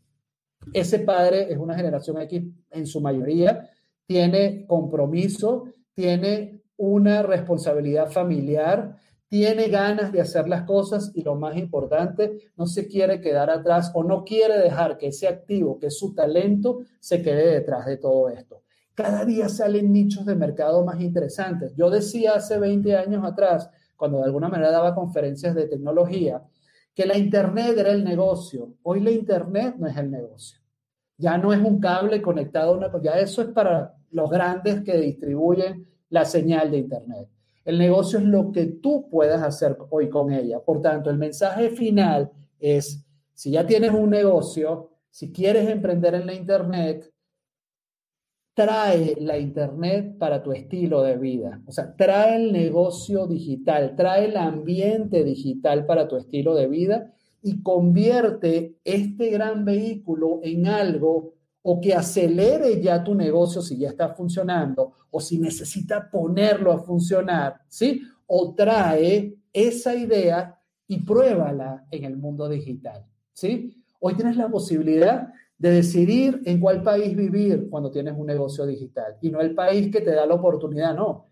Ese padre es una generación X en su mayoría, tiene compromiso, tiene una responsabilidad familiar, tiene ganas de hacer las cosas y lo más importante, no se quiere quedar atrás o no quiere dejar que ese activo, que es su talento, se quede detrás de todo esto. Cada día salen nichos de mercado más interesantes. Yo decía hace 20 años atrás, cuando de alguna manera daba conferencias de tecnología, que la Internet era el negocio. Hoy la Internet no es el negocio. Ya no es un cable conectado a una... Ya eso es para los grandes que distribuyen la señal de Internet. El negocio es lo que tú puedas hacer hoy con ella. Por tanto, el mensaje final es, si ya tienes un negocio, si quieres emprender en la Internet, trae la Internet para tu estilo de vida. O sea, trae el negocio digital, trae el ambiente digital para tu estilo de vida y convierte este gran vehículo en algo o que acelere ya tu negocio si ya está funcionando o si necesita ponerlo a funcionar, ¿sí? O trae esa idea y pruébala en el mundo digital, ¿sí? Hoy tienes la posibilidad de decidir en cuál país vivir cuando tienes un negocio digital y no el país que te da la oportunidad, no.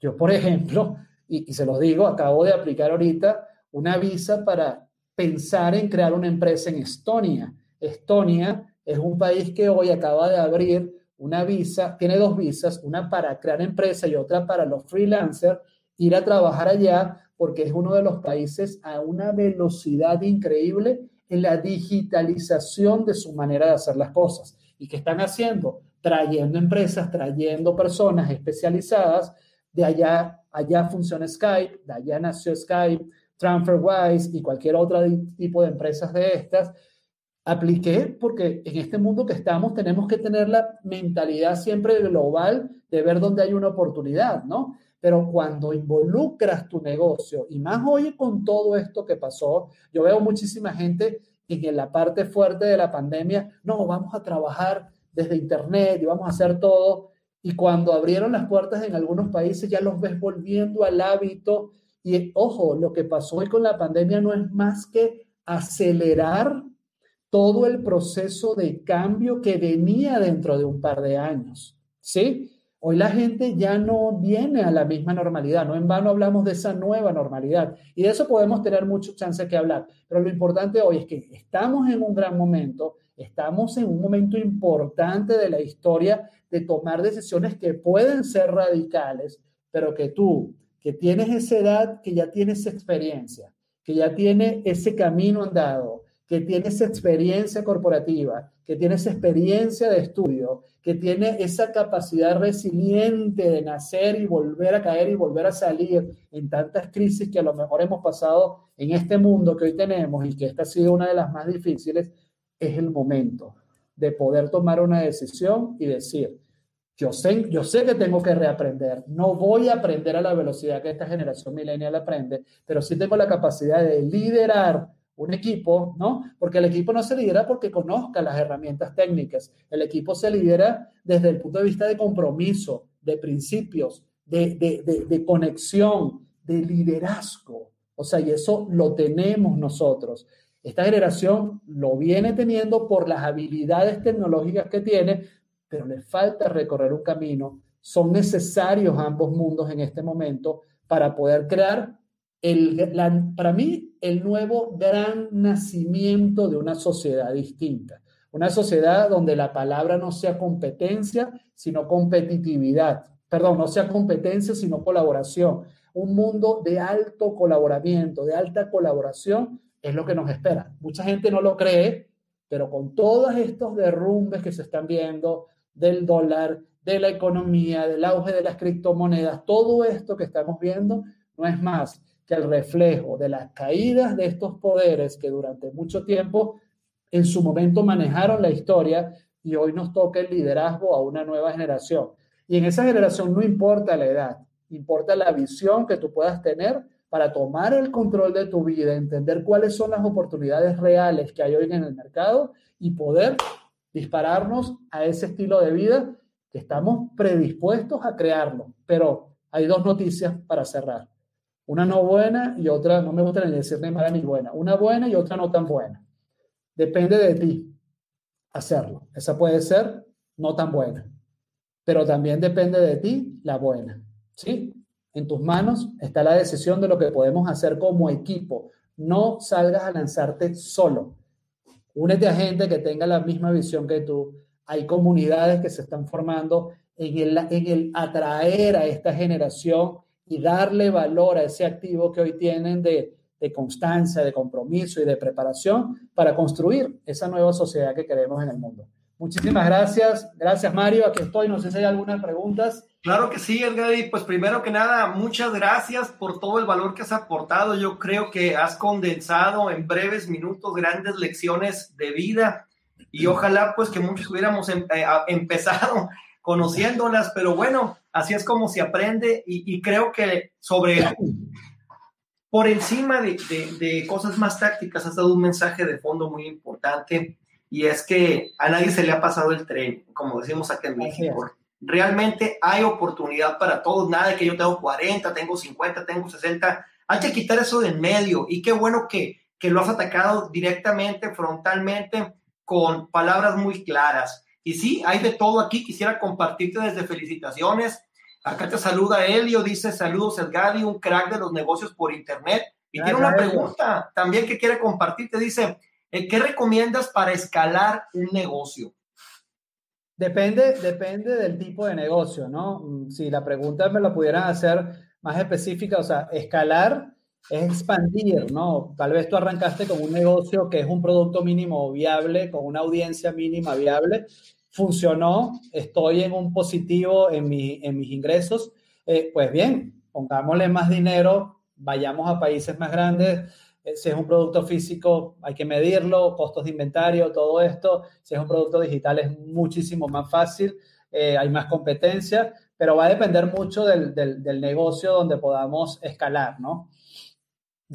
Yo, por ejemplo, y, se los digo, acabo de aplicar ahorita una visa para pensar en crear una empresa en Estonia. Estonia es un país que hoy acaba de abrir una visa, tiene dos visas, una para crear empresa y otra para los freelancers, ir a trabajar allá porque es uno de los países a una velocidad increíble en la digitalización de su manera de hacer las cosas. ¿Y qué están haciendo? Trayendo empresas, trayendo personas especializadas. De allá, allá funciona Skype, de allá nació Skype, TransferWise y cualquier otro tipo de empresas de estas apliqué porque en este mundo que estamos tenemos que tener la mentalidad siempre global de ver dónde hay una oportunidad, ¿no? Pero cuando involucras tu negocio, y más hoy con todo esto que pasó, yo veo muchísima gente en la parte fuerte de la pandemia, no, vamos a trabajar desde Internet y vamos a hacer todo. Y cuando abrieron las puertas en algunos países, ya los ves volviendo al hábito. Y ojo, lo que pasó hoy con la pandemia no es más que acelerar todo el proceso de cambio que venía dentro de un par de años. ¿Sí? Hoy la gente ya no viene a la misma normalidad, no en vano hablamos de esa nueva normalidad y de eso podemos tener mucho chance que hablar, pero lo importante hoy es que estamos en un gran momento, estamos en un momento importante de la historia de tomar decisiones que pueden ser radicales, pero que tú, que tienes esa edad, que ya tienes experiencia, que ya tiene ese camino andado, que tiene esa experiencia corporativa, que tiene esa experiencia de estudio, que tiene esa capacidad resiliente de nacer y volver a caer y volver a salir en tantas crisis que a lo mejor hemos pasado en este mundo que hoy tenemos y que esta ha sido una de las más difíciles, es el momento de poder tomar una decisión y decir, yo sé, yo sé que tengo que reaprender, no voy a aprender a la velocidad que esta generación millennial aprende, pero sí tengo la capacidad de liderar un equipo, ¿no? Porque el equipo no se lidera porque conozca las herramientas técnicas. El equipo se lidera desde el punto de vista de compromiso, de principios, de, de, de, conexión, de liderazgo. O sea, y eso lo tenemos nosotros. Esta generación lo viene teniendo por las habilidades tecnológicas que tiene, pero le falta recorrer un camino. Son necesarios ambos mundos en este momento para poder crear el, para mí, el nuevo gran nacimiento de una sociedad distinta. Una sociedad donde la palabra no sea competencia, sino competitividad. Perdón, no sea competencia, sino colaboración. Un mundo de alto colaboramiento, de alta colaboración, es lo que nos espera. Mucha gente no lo cree, pero con todos estos derrumbes que se están viendo del dólar, de la economía, del auge de las criptomonedas, todo esto que estamos viendo no es más que el reflejo de las caídas de estos poderes que durante mucho tiempo en su momento manejaron la historia y hoy nos toca el liderazgo a una nueva generación. Y en esa generación no importa la edad, importa la visión que tú puedas tener para tomar el control de tu vida, entender cuáles son las oportunidades reales que hay hoy en el mercado y poder dispararnos a ese estilo de vida que estamos predispuestos a crearlo. Pero hay dos noticias para cerrar. Una no buena y otra, no me gusta ni decir ni mala ni buena. Una buena y otra no tan buena. Depende de ti hacerlo. Esa puede ser no tan buena. Pero también depende de ti la buena. ¿Sí? En tus manos está la decisión de lo que podemos hacer como equipo. No salgas a lanzarte solo. Únete a gente que tenga la misma visión que tú. Hay comunidades que se están formando en el, en el atraer a esta generación y darle valor a ese activo que hoy tienen de, de constancia, de compromiso y de preparación para construir esa nueva sociedad que queremos en el mundo. Muchísimas gracias. Gracias, Mario. Aquí estoy. No sé si hay algunas preguntas. Claro que sí, Edgar. Y pues primero que nada, muchas gracias por todo el valor que has aportado. Yo creo que has condensado en breves minutos grandes lecciones de vida y ojalá pues que muchos hubiéramos em, eh, empezado conociéndolas, pero bueno, así es como se aprende y, creo que sobre, por encima de, cosas más tácticas, has dado un mensaje de fondo muy importante y es que a nadie se le ha pasado el tren, como decimos aquí en México. Realmente hay oportunidad para todos, nada de que yo tengo 40, tengo 50, tengo 60, hay que quitar eso de en medio y qué bueno que, que lo has atacado directamente, frontalmente, con palabras muy claras. Y sí, hay de todo aquí. Quisiera compartirte desde felicitaciones Acá te saluda Elio, dice saludos Edgadi, un crack de los negocios por internet. Y tiene una pregunta también que quiere compartir. Te dice, eh, ¿qué recomiendas para escalar un negocio? Depende, depende del tipo de negocio, ¿no? Mm, si la pregunta me la pudieran hacer más específica, o sea, escalar es expandir, ¿no? Tal vez tú arrancaste con un negocio que es un producto mínimo viable, con una audiencia mínima viable, funcionó, estoy en un positivo en, mi, en mis ingresos, eh, pues bien, pongámosle más dinero, vayamos a países más grandes, eh, si es un producto físico hay que medirlo, costos de inventario, todo esto, si es un producto digital es muchísimo más fácil, eh, hay más competencia, pero va a depender mucho del, del, del negocio donde podamos escalar, ¿no?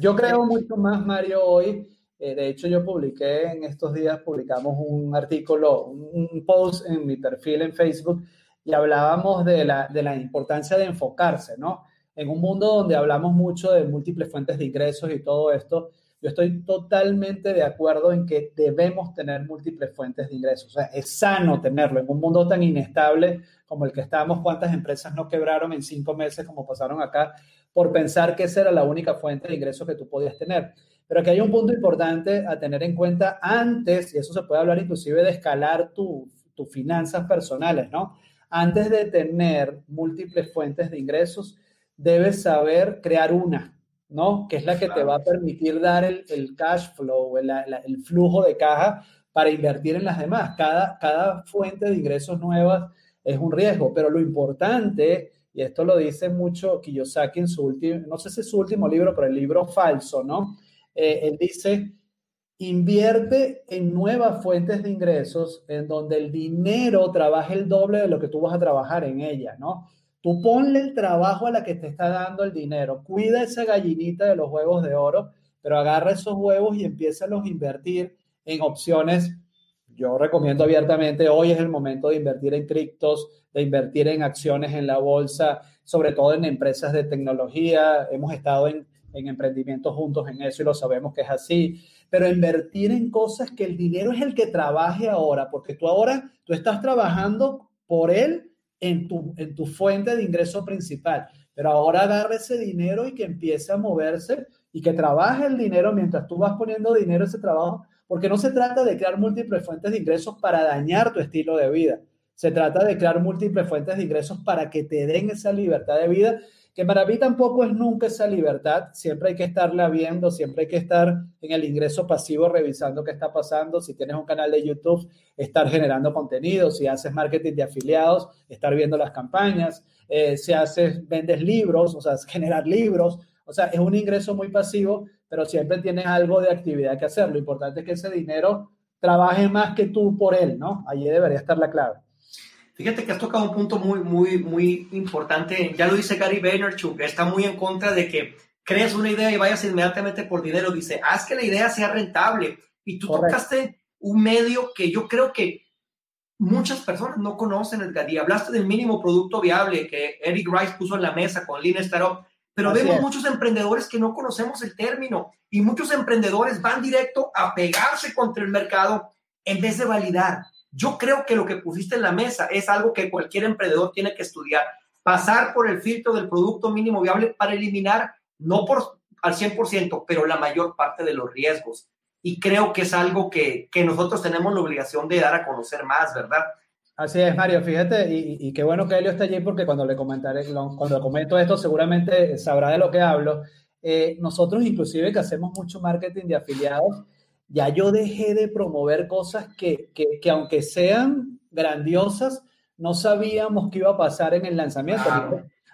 Yo creo mucho más, Mario, hoy. Eh, de hecho, yo publiqué en estos días, publicamos un artículo, un, post en mi perfil en Facebook y hablábamos de la, de la importancia de enfocarse, ¿no? En un mundo donde hablamos mucho de múltiples fuentes de ingresos y todo esto, yo estoy totalmente de acuerdo en que debemos tener múltiples fuentes de ingresos. O sea, es sano tenerlo en un mundo tan inestable como el que estamos. ¿Cuántas empresas no quebraron en cinco meses como pasaron acá? Por pensar que esa era la única fuente de ingresos que tú podías tener. Pero aquí hay un punto importante a tener en cuenta antes, y eso se puede hablar inclusive de escalar tus finanzas personales, ¿no? Antes de tener múltiples fuentes de ingresos, debes saber crear una, ¿no? Que es la que te va a permitir dar el, cash flow, el, el, flujo de caja para invertir en las demás. Cada, cada fuente de ingresos nuevas es un riesgo, pero lo importante y esto lo dice mucho Kiyosaki en su último, no sé si es su último libro, pero el libro falso, ¿no? Eh, él dice, invierte en nuevas fuentes de ingresos en donde el dinero trabaje el doble de lo que tú vas a trabajar en ella, ¿no? Tú ponle el trabajo a la que te está dando el dinero, cuida esa gallinita de los huevos de oro, pero agarra esos huevos y empieza a los invertir en opciones yo recomiendo abiertamente, hoy es el momento de invertir en criptos, de invertir en acciones en la bolsa, sobre todo en empresas de tecnología. Hemos estado en, en emprendimientos juntos en eso y lo sabemos que es así. Pero invertir en cosas que el dinero es el que trabaje ahora, porque tú ahora, tú estás trabajando por él en tu, en tu fuente de ingreso principal. Pero ahora agarra ese dinero y que empiece a moverse y que trabaje el dinero mientras tú vas poniendo dinero ese trabajo porque no se trata de crear múltiples fuentes de ingresos para dañar tu estilo de vida. Se trata de crear múltiples fuentes de ingresos para que te den esa libertad de vida, que para mí tampoco es nunca esa libertad. Siempre hay que estarla viendo, siempre hay que estar en el ingreso pasivo revisando qué está pasando. Si tienes un canal de YouTube, estar generando contenido. Si haces marketing de afiliados, estar viendo las campañas. Eh, si haces, vendes libros, o sea, generar libros. O sea, es un ingreso muy pasivo pero siempre tienes algo de actividad que hacer. Lo importante es que ese dinero trabaje más que tú por él, ¿no? Allí debería estar la clave. Fíjate que has tocado un punto muy, muy, muy importante. Ya lo dice Gary Vaynerchuk, está muy en contra de que crees una idea y vayas inmediatamente por dinero. Dice, haz que la idea sea rentable. Y tú tocaste un medio que yo creo que muchas personas no conocen, el Y hablaste del mínimo producto viable que Eric Rice puso en la mesa con Lean Startup. Pero vemos muchos emprendedores que no conocemos el término y muchos emprendedores van directo a pegarse contra el mercado en vez de validar. Yo creo que lo que pusiste en la mesa es algo que cualquier emprendedor tiene que estudiar. Pasar por el filtro del producto mínimo viable para eliminar, no por al 100%, pero la mayor parte de los riesgos. Y creo que es algo que, que nosotros tenemos la obligación de dar a conocer más, ¿verdad? Así es, Mario, fíjate, y, qué bueno que Elio está allí porque cuando le comentaré, cuando le comento esto seguramente sabrá de lo que hablo. Eh, nosotros inclusive que hacemos mucho marketing de afiliados, ya yo dejé de promover cosas que, que, que aunque sean grandiosas, no sabíamos qué iba a pasar en el lanzamiento.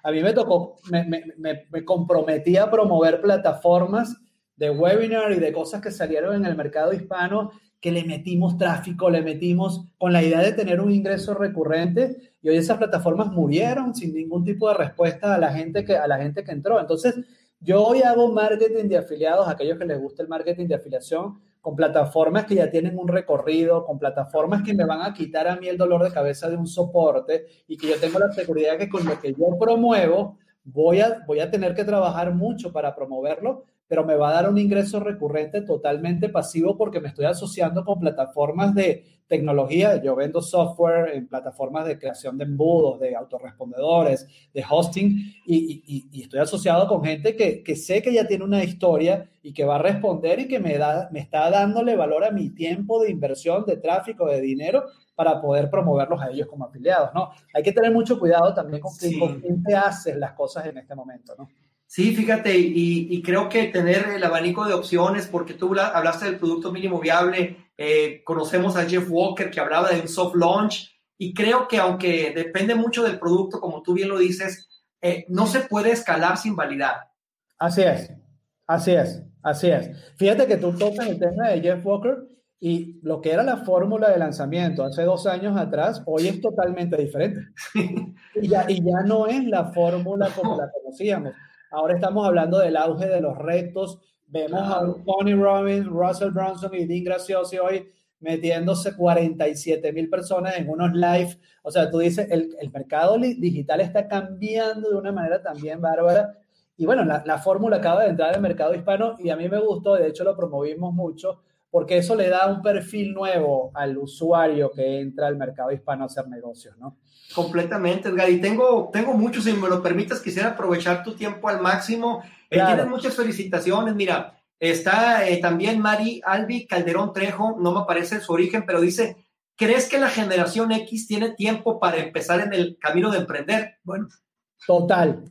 A mí me tocó, me, me, me comprometí a promover plataformas de webinar y de cosas que salieron en el mercado hispano que le metimos tráfico, le metimos con la idea de tener un ingreso recurrente y hoy esas plataformas murieron sin ningún tipo de respuesta a la gente que, a la gente que entró. Entonces, yo hoy hago marketing de afiliados, aquellos que les gusta el marketing de afiliación, con plataformas que ya tienen un recorrido, con plataformas que me van a quitar a mí el dolor de cabeza de un soporte y que yo tengo la seguridad que con lo que yo promuevo voy a, voy a tener que trabajar mucho para promoverlo, pero me va a dar un ingreso recurrente totalmente pasivo porque me estoy asociando con plataformas de, tecnología, yo vendo software en plataformas de creación de embudos, de autorrespondedores, de hosting, y, estoy asociado con gente que, que, sé que ya tiene una historia y que va a responder y que me, da, me está dándole valor a mi tiempo de inversión, de tráfico, de dinero, para poder promoverlos a ellos como afiliados, ¿no? Hay que tener mucho cuidado también con, con quién te haces las cosas en este momento, ¿no? Sí, fíjate, y, creo que tener el abanico de opciones, porque tú hablaste del producto mínimo viable, eh, conocemos a Jeff Walker que hablaba de un soft launch, y creo que aunque depende mucho del producto, como tú bien lo dices, eh, no se puede escalar sin validar. Así es, así es, así es. Fíjate que tú tocas el tema de Jeff Walker y lo que era la fórmula de lanzamiento hace dos años atrás, hoy es totalmente diferente. y, ya, y ya no es la fórmula como la conocíamos. Ahora estamos hablando del auge de los retos. Vemos a Tony Robbins, Russell Brunson y Dean Graciosi hoy metiéndose 47 mil personas en unos live. O sea, tú dices, el, el, mercado digital está cambiando de una manera también bárbara. Y bueno, la, la fórmula acaba de entrar al mercado hispano y a mí me gustó, de hecho lo promovimos mucho, porque eso le da un perfil nuevo al usuario que entra al mercado hispano a hacer negocios, ¿no? Completamente, Edgar. Y tengo, tengo muchos, si me lo permites, quisiera aprovechar tu tiempo al máximo. Eh, tienes muchas felicitaciones. Mira, está eh, también Mari Albi Calderón Trejo, no me aparece su origen, pero dice, ¿crees que la generación X tiene tiempo para empezar en el camino de emprender? Bueno. Total.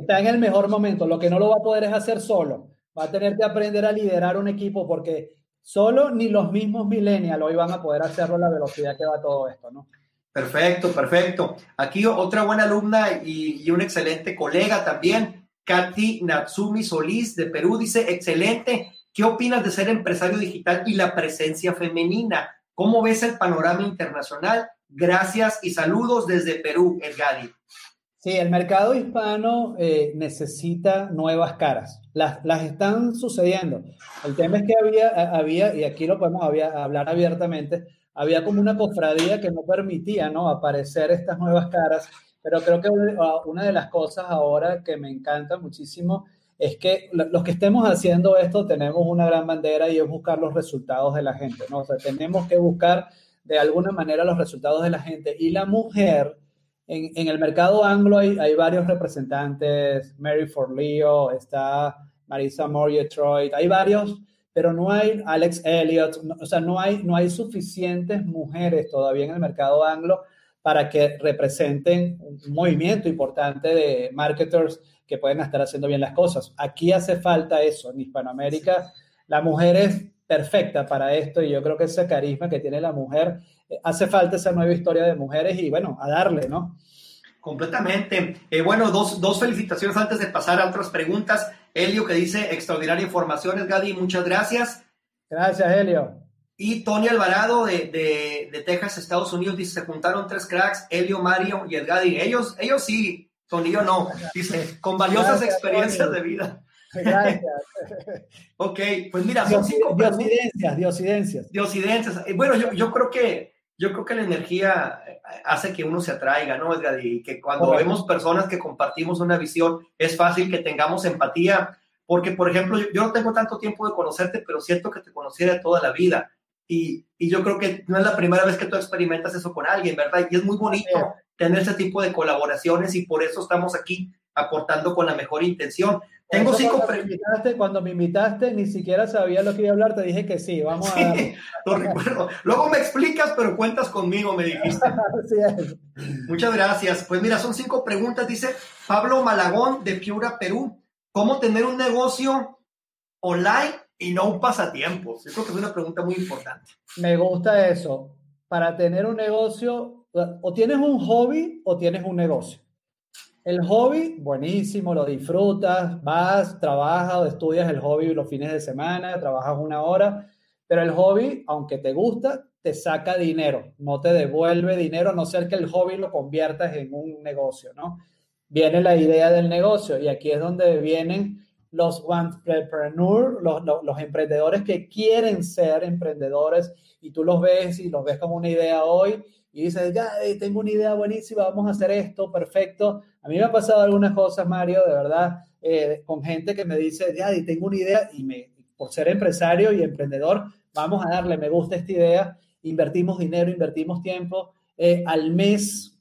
Está en el mejor momento. Lo que no lo va a poder es hacer solo. Va a tener que aprender a liderar un equipo porque solo ni los mismos millennials hoy van a poder hacerlo a la velocidad que va todo esto, ¿no? Perfecto, perfecto. Aquí otra buena alumna y, un excelente colega también, Katy Natsumi Solís de Perú, dice, excelente, ¿qué opinas de ser empresario digital y la presencia femenina? ¿Cómo ves el panorama internacional? Gracias y saludos desde Perú, Edgadi. Sí, el mercado hispano eh, necesita nuevas caras. Las, las están sucediendo. El tema es que había, había y aquí lo podemos hablar abiertamente, había como una cofradía que no permitía ¿no? aparecer estas nuevas caras, pero creo que una de las cosas ahora que me encanta muchísimo es que los que estemos haciendo esto tenemos una gran bandera y es buscar los resultados de la gente, ¿no? Tenemos que buscar de alguna manera los resultados de la gente y la mujer, en, en el mercado anglo hay, hay, varios representantes, Mary Forleo, está Marisa Moore Detroit, hay varios pero no hay Alex Elliott, o sea, no hay, no hay suficientes mujeres todavía en el mercado anglo para que representen un movimiento importante de marketers que pueden estar haciendo bien las cosas. Aquí hace falta eso. En Hispanoamérica, la mujer es perfecta para esto y yo creo que ese carisma que tiene la mujer, hace falta esa nueva historia de mujeres y bueno, a darle, ¿no? Completamente. Eh, bueno, dos, dos felicitaciones antes de pasar a otras preguntas. Helio que dice extraordinaria información, Gadi, muchas gracias. Gracias, Helio. Y Tony Alvarado de, de, Texas, Estados Unidos, dice, se juntaron tres cracks, Helio, Mario y Edgadi. Ellos, ellos sí, Tony yo no. Dice, con valiosas experiencias de vida. Gracias. ok, pues mira, son cinco Diosidencias, diosidencias. Diosidencias. Eh, bueno, yo, yo creo que yo creo que la energía eh, hace que uno se atraiga, ¿no, Edgar? Y que cuando vemos personas que compartimos una visión, es fácil que tengamos empatía, porque, por ejemplo, yo, no tengo tanto tiempo de conocerte, pero siento que te conociera toda la vida. Y, y, yo creo que no es la primera vez que tú experimentas eso con alguien, ¿verdad? Y es muy bonito tener ese tipo de colaboraciones y por eso estamos aquí aportando con la mejor intención. Tengo cinco preguntas. Cuando me invitaste, ni siquiera sabía lo que iba a hablar, te dije que sí, vamos a... Lo recuerdo. Luego me explicas, pero cuentas conmigo, me dijiste. Muchas gracias. Pues mira, son cinco preguntas, dice Pablo Malagón de Piura, Perú. ¿Cómo tener un negocio online y no un pasatiempo? Yo creo que es una pregunta muy importante. Me gusta eso. Para tener un negocio, o tienes un hobby o tienes un negocio. El hobby, buenísimo, lo disfrutas, vas, trabajas estudias el hobby los fines de semana, trabajas una hora, pero el hobby, aunque te gusta, te saca dinero, no te devuelve dinero, a no ser que el hobby lo conviertas en un negocio, ¿no? Viene la idea del negocio y aquí es donde vienen los entrepreneurs, los, los, los emprendedores que quieren ser emprendedores y tú los ves y los ves como una idea hoy y dices, ya, tengo una idea buenísima, vamos a hacer esto, perfecto. A mí me ha pasado algunas cosas, Mario, de verdad, eh, con gente que me dice, ya, tengo una idea y me, por ser empresario y emprendedor, vamos a darle, me gusta esta idea. invertimos dinero, invertimos tiempo, eh, al mes,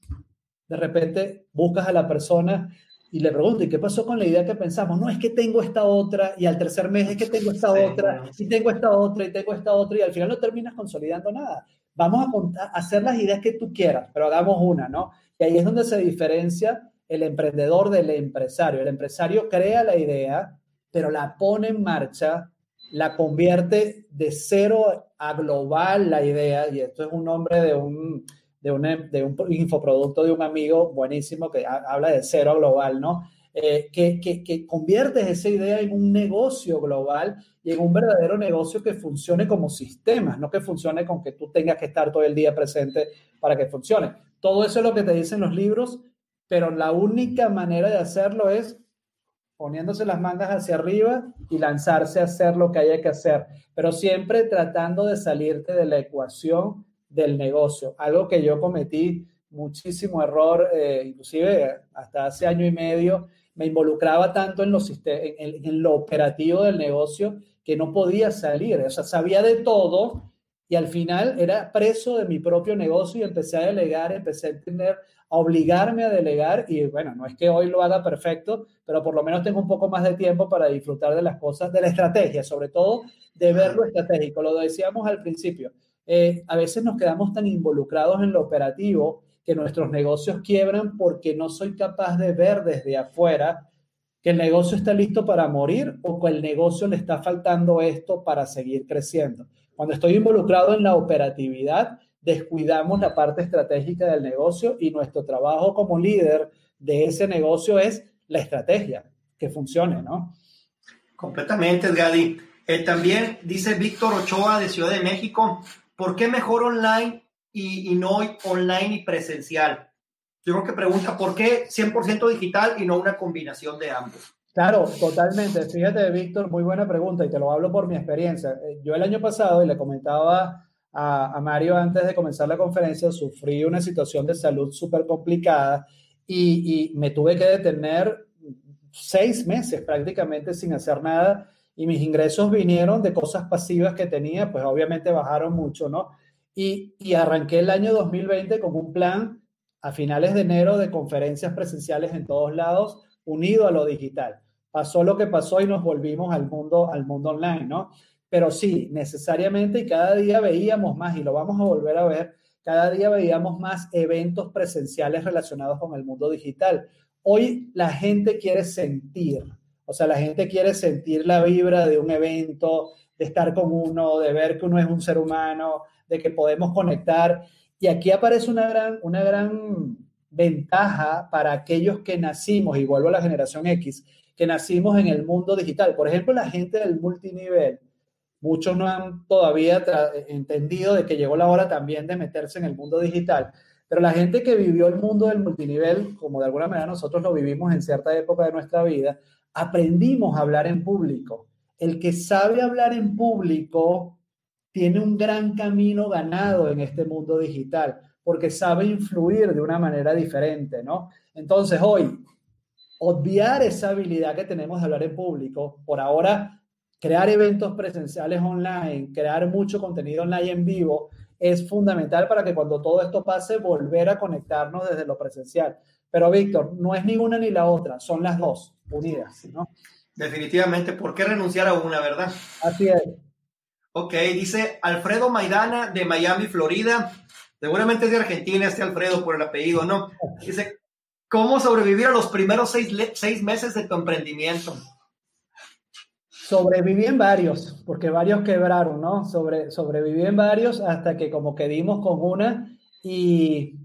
de repente buscas a la persona y le pregunto, ¿y qué pasó con la idea que pensamos? No, es que tengo esta otra, y al tercer mes es que tengo esta otra, y tengo esta otra, y tengo esta otra, y al final no terminas consolidando nada. Vamos a, hacer las ideas que tú quieras, pero hagamos una, ¿no? Y ahí es donde se diferencia el emprendedor del empresario. El empresario crea la idea, pero la pone en marcha, la convierte de cero a global la idea, y esto es un nombre de un, de un, de un infoproducto de un amigo buenísimo que habla de cero global, ¿no? Eh, que, que, que, conviertes esa idea en un negocio global y en un verdadero negocio que funcione como sistema, no que funcione con que tú tengas que estar todo el día presente para que funcione. Todo eso es lo que te dicen los libros, pero la única manera de hacerlo es poniéndose las mangas hacia arriba y lanzarse a hacer lo que haya que hacer, pero siempre tratando de salirte de la ecuación del negocio, algo que yo cometí muchísimo error, eh, inclusive hasta hace año y medio, me involucraba tanto en, lo operativo del negocio que no podía salir, o sea, sabía de todo y al final era preso de mi propio negocio y empecé a delegar, empecé a entender, a obligarme a delegar y bueno, no es que hoy lo haga perfecto, pero por lo menos tengo un poco más de tiempo para disfrutar de las cosas, de la estrategia, sobre todo de ver lo estratégico, lo decíamos al principio eh, a veces nos quedamos tan involucrados en lo operativo que nuestros negocios quiebran porque no soy capaz de ver desde afuera que el negocio está listo para morir o que el negocio le está faltando esto para seguir creciendo. Cuando estoy involucrado en la operatividad, descuidamos la parte estratégica del negocio y nuestro trabajo como líder de ese negocio es la estrategia, que funcione, ¿no? Completamente, Gadi. Eh, también dice Víctor Ochoa de Ciudad de México, ¿por qué mejor online y, no online y presencial? Yo creo que pregunta, ¿por qué 100% digital y no una combinación de ambos? Claro, totalmente. Fíjate, Víctor, muy buena pregunta y te lo hablo por mi experiencia. Eh, yo el año pasado, y le comentaba a, Mario antes de comenzar la conferencia, sufrí una situación de salud súper complicada y, y, me tuve que detener seis meses prácticamente sin hacer nada y mis ingresos vinieron de cosas pasivas que tenía, pues obviamente bajaron mucho, ¿no? Y, y arranqué el año 2020 con un plan a finales de enero de conferencias presenciales en todos lados, unido a lo digital. Pasó lo que pasó y nos volvimos al mundo, al mundo online, ¿no? Pero sí, necesariamente y cada día veíamos más, y lo vamos a volver a ver, cada día veíamos más eventos presenciales relacionados con el mundo digital. Hoy la gente quiere sentir, o sea, la gente quiere sentir la vibra de un evento, de estar con uno, de ver que uno es un ser humano, de que podemos conectar. Y aquí aparece una gran, una gran ventaja para aquellos que nacimos, y a la generación X, que nacimos en el mundo digital. Por ejemplo, la gente del multinivel, muchos no han todavía entendido de que llegó la hora también de meterse en el mundo digital. Pero la gente que vivió el mundo del multinivel, como de alguna manera nosotros lo vivimos en cierta época de nuestra vida, aprendimos a hablar en público. El que sabe hablar en público tiene un gran camino ganado en este mundo digital, porque sabe influir de una manera diferente, ¿no? Entonces, hoy, obviar esa habilidad que tenemos de hablar en público, por ahora, crear eventos presenciales online, crear mucho contenido online en vivo, es fundamental para que cuando todo esto pase, volver a conectarnos desde lo presencial. Pero, Víctor, no es ni una ni la otra, son las dos unidas, ¿no? Definitivamente, ¿por qué renunciar a una, verdad? Así es. Ok, dice Alfredo Maidana de Miami, Florida. Seguramente es de Argentina este Alfredo por el apellido, ¿no? Dice, ¿cómo sobrevivir a los primeros seis, meses de tu emprendimiento? Sobreviví en varios, porque varios quebraron, ¿no? Sobre, sobreviví en varios hasta que como que dimos con una y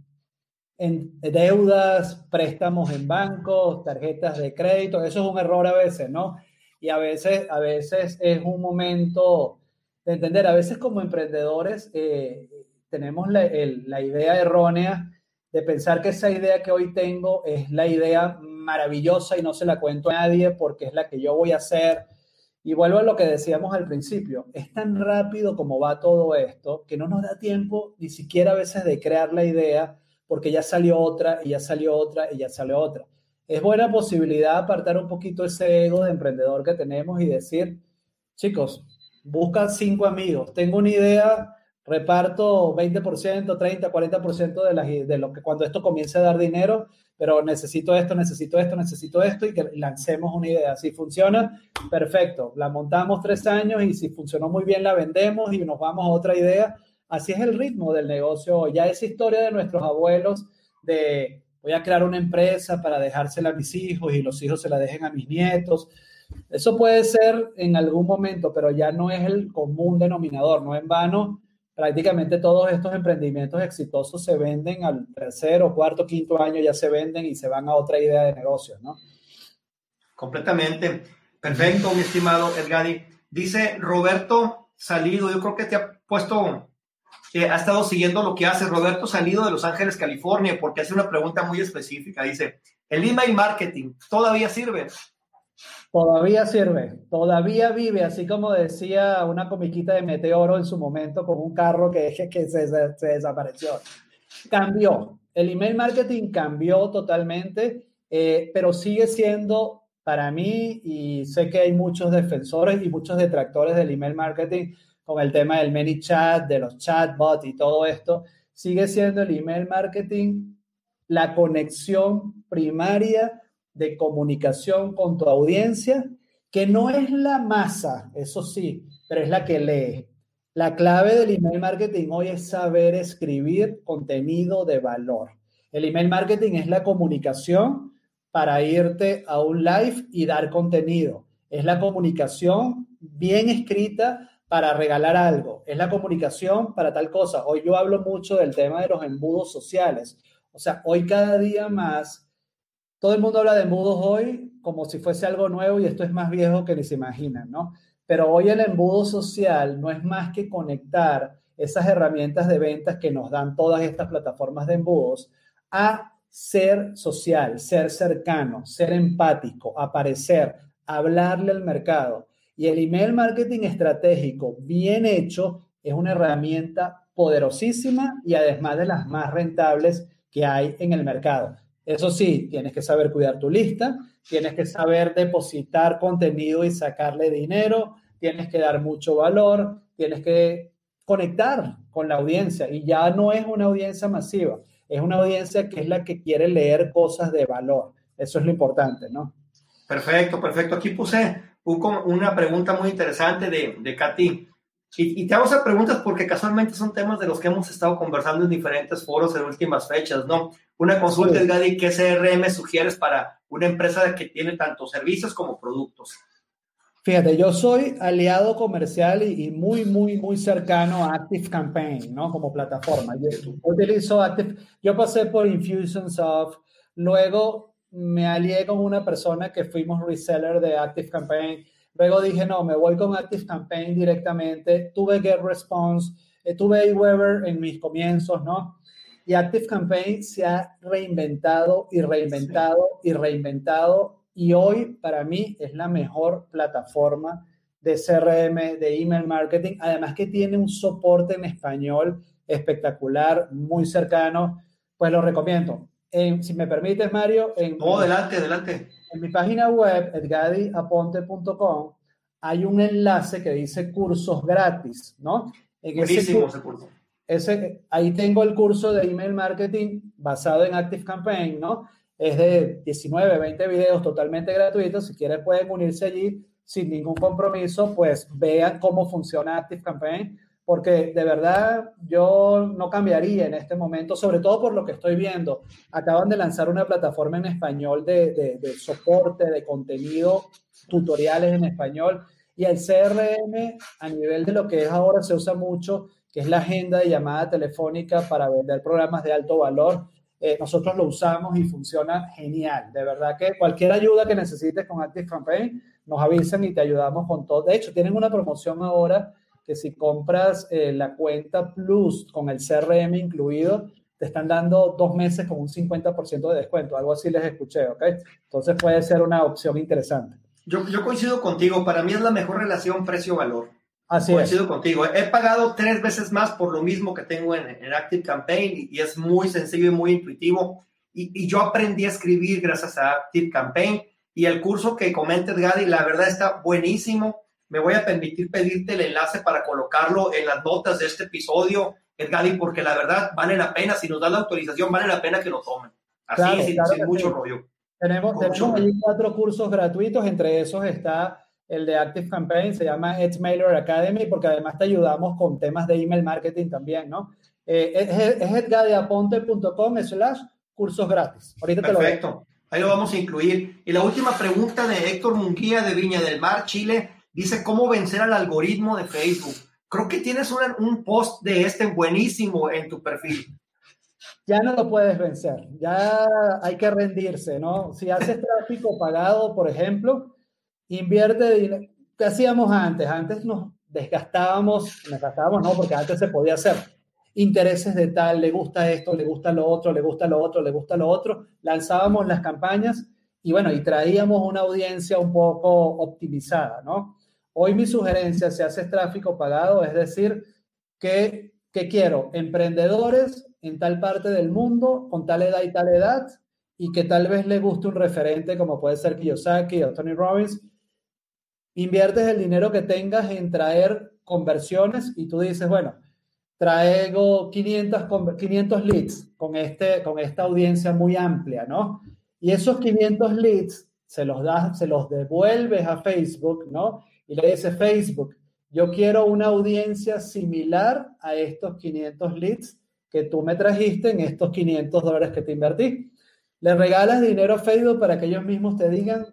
en deudas, préstamos en bancos, tarjetas de crédito, eso es un error a veces, ¿no? Y a veces, a veces es un momento de entender, a veces como emprendedores eh, tenemos la, la idea errónea de pensar que esa idea que hoy tengo es la idea maravillosa y no se la cuento a nadie porque es la que yo voy a hacer. Y vuelvo a lo que decíamos al principio, es tan rápido como va todo esto que no nos da tiempo ni siquiera a veces de crear la idea porque ya salió otra y ya salió otra y ya salió otra. Es buena posibilidad apartar un poquito ese ego de emprendedor que tenemos y decir, chicos, busca cinco amigos, tengo una idea reparto 20%, 30, 40% de, las, de lo que cuando esto comience a dar dinero, pero necesito esto, necesito esto, necesito esto y que lancemos una idea. Si funciona, perfecto. La montamos tres años y si funcionó muy bien la vendemos y nos vamos a otra idea. Así es el ritmo del negocio. Ya esa historia de nuestros abuelos de voy a crear una empresa para dejársela a mis hijos y los hijos se la dejen a mis nietos. Eso puede ser en algún momento, pero ya no es el común denominador, no en vano prácticamente todos estos emprendimientos exitosos se venden al tercero, cuarto, quinto año, ya se venden y se van a otra idea de negocio, ¿no? Completamente. Perfecto, mi estimado Edgadi. Dice Roberto Salido, yo creo que te ha puesto, que ha estado siguiendo lo que hace Roberto Salido de Los Ángeles, California, porque hace una pregunta muy específica. Dice, ¿el email marketing todavía sirve? Todavía sirve, todavía vive, así como decía una comiquita de Meteoro en su momento con un carro que, que se, se, desapareció. Cambió, el email marketing cambió totalmente, eh, pero sigue siendo para mí, y sé que hay muchos defensores y muchos detractores del email marketing con el tema del many chat, de los chatbots y todo esto, sigue siendo el email marketing la conexión primaria de comunicación con tu audiencia, que no es la masa, eso sí, pero es la que lee. La clave del email marketing hoy es saber escribir contenido de valor. El email marketing es la comunicación para irte a un live y dar contenido. Es la comunicación bien escrita para regalar algo. Es la comunicación para tal cosa. Hoy yo hablo mucho del tema de los embudos sociales. O sea, hoy cada día más todo el mundo habla de embudos hoy como si fuese algo nuevo y esto es más viejo que ni se imaginan, ¿no? Pero hoy el embudo social no es más que conectar esas herramientas de ventas que nos dan todas estas plataformas de embudos a ser social, ser cercano, ser empático, aparecer, hablarle al mercado. Y el email marketing estratégico bien hecho es una herramienta poderosísima y además de las más rentables que hay en el mercado. Eso sí, tienes que saber cuidar tu lista, tienes que saber depositar contenido y sacarle dinero, tienes que dar mucho valor, tienes que conectar con la audiencia y ya no es una audiencia masiva, es una audiencia que es la que quiere leer cosas de valor. Eso es lo importante, ¿no? Perfecto, perfecto. Aquí puse una pregunta muy interesante de, de Katy. Y, y, te hago esas preguntas porque casualmente son temas de los que hemos estado conversando en diferentes foros en últimas fechas, ¿no? Una consulta, sí. Gadi, ¿qué CRM sugieres para una empresa que tiene tanto servicios como productos? Fíjate, yo soy aliado comercial y, y, muy, muy, muy cercano a Active Campaign, ¿no? Como plataforma. Yo utilizo Active, yo pasé por Infusionsoft, luego me alié con una persona que fuimos reseller de Active Campaign, luego dije, no, me voy con Active Campaign directamente, tuve Get Response, eh, tuve Aweber en mis comienzos, ¿no? Y Active Campaign se ha reinventado y reinventado y reinventado y hoy para mí es la mejor plataforma de CRM, de email marketing, además que tiene un soporte en español espectacular, muy cercano, pues lo recomiendo. En, si me permites, Mario. En, oh, adelante, adelante. En mi página web, edgadiaponte.com, hay un enlace que dice cursos gratis, ¿no? En Buenísimo ese, curso. Ese, ahí tengo el curso de email marketing basado en Active Campaign, ¿no? Es de 19, 20 videos totalmente gratuitos. Si quieren pueden unirse allí sin ningún compromiso, pues vean cómo funciona Active Campaign, porque de verdad yo no cambiaría en este momento, sobre todo por lo que estoy viendo. Acaban de lanzar una plataforma en español de, de, de soporte, de contenido, tutoriales en español, y el CRM a nivel de lo que es ahora se usa mucho, que es la agenda de llamada telefónica para vender programas de alto valor eh, nosotros lo usamos y funciona genial. De verdad que cualquier ayuda que necesites con Active Campaign, nos avisan y te ayudamos con todo. De hecho, tienen una promoción ahora que si compras eh, la cuenta Plus con el CRM incluido, te están dando dos meses con un 50% de descuento. Algo así les escuché, ¿ok? Entonces puede ser una opción interesante. Yo, yo coincido contigo. Para mí es la mejor relación precio-valor. Así Coincido es. contigo. He pagado tres veces más por lo mismo que tengo en, en Active Campaign y, es muy sencillo y muy intuitivo. Y, y, yo aprendí a escribir gracias a Active Campaign y el curso que comenta Gadi, la verdad está buenísimo. Me voy a permitir pedirte el enlace para colocarlo en las notas de este episodio, Edgadi, porque la verdad vale la pena, si nos dan la autorización, vale la pena que lo tomen. Así, sin, mucho rollo. Tenemos, tenemos ahí cuatro cursos gratuitos, entre esos está el de Active Campaign, se llama Edge Mailer Academy, porque además te ayudamos con temas de email marketing también, ¿no? Eh, es, es edgadeaponte.com slash cursos gratis. Ahorita Perfecto. Te lo Ahí lo vamos a incluir. Y la última pregunta de Héctor Munguía de Viña del Mar, Chile, dice cómo vencer al algoritmo de Facebook. Creo que tienes un post de este buenísimo en tu perfil. Ya no lo puedes vencer, ya hay que rendirse, ¿no? Si haces tráfico pagado, por ejemplo, invierte dinero. ¿Qué hacíamos antes? Antes nos desgastábamos, nos gastábamos, no, porque antes se podía hacer intereses de tal, le gusta esto, le gusta lo otro, le gusta lo otro, le gusta lo otro. Lanzábamos las campañas y bueno, y traíamos una audiencia un poco optimizada, ¿no? Hoy mi sugerencia, si haces tráfico pagado, es decir, que, que quiero emprendedores en tal parte del mundo, con tal edad y tal edad, y que tal vez le guste un referente como puede ser Kiyosaki o Tony Robbins, inviertes el dinero que tengas en traer conversiones y tú dices, bueno, traigo 500, 500 leads con, este, con esta audiencia muy amplia, ¿no? Y esos 500 leads se los das, se los devuelves a Facebook, ¿no? Y le dices, Facebook, yo quiero una audiencia similar a estos 500 leads que tú me trajiste en estos 500 dólares que te invertí. Le regalas dinero a Facebook para que ellos mismos te digan,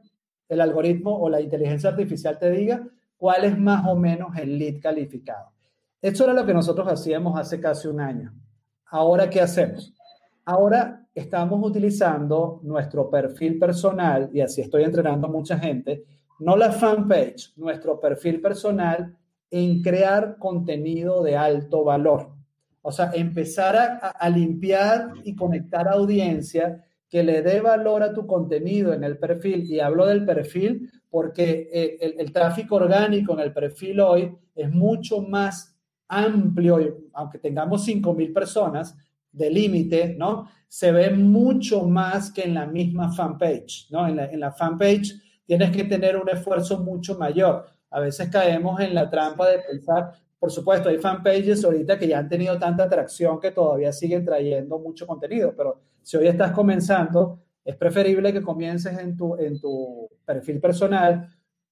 el algoritmo o la inteligencia artificial te diga cuál es más o menos el lead calificado. Esto era lo que nosotros hacíamos hace casi un año. Ahora, ¿qué hacemos? Ahora estamos utilizando nuestro perfil personal, y así estoy entrenando a mucha gente, no la fanpage, nuestro perfil personal en crear contenido de alto valor. O sea, empezar a, a limpiar y conectar audiencia que le dé valor a tu contenido en el perfil, y hablo del perfil porque eh, el, tráfico orgánico en el perfil hoy es mucho más amplio, aunque tengamos 5.000 personas de límite, ¿no? Se ve mucho más que en la misma fanpage, ¿no? En la, en la fanpage tienes que tener un esfuerzo mucho mayor. A veces caemos en la trampa de pensar, por supuesto, hay fanpages ahorita que ya han tenido tanta atracción que todavía siguen trayendo mucho contenido, pero si hoy estás comenzando, es preferible que comiences en tu, en tu perfil personal,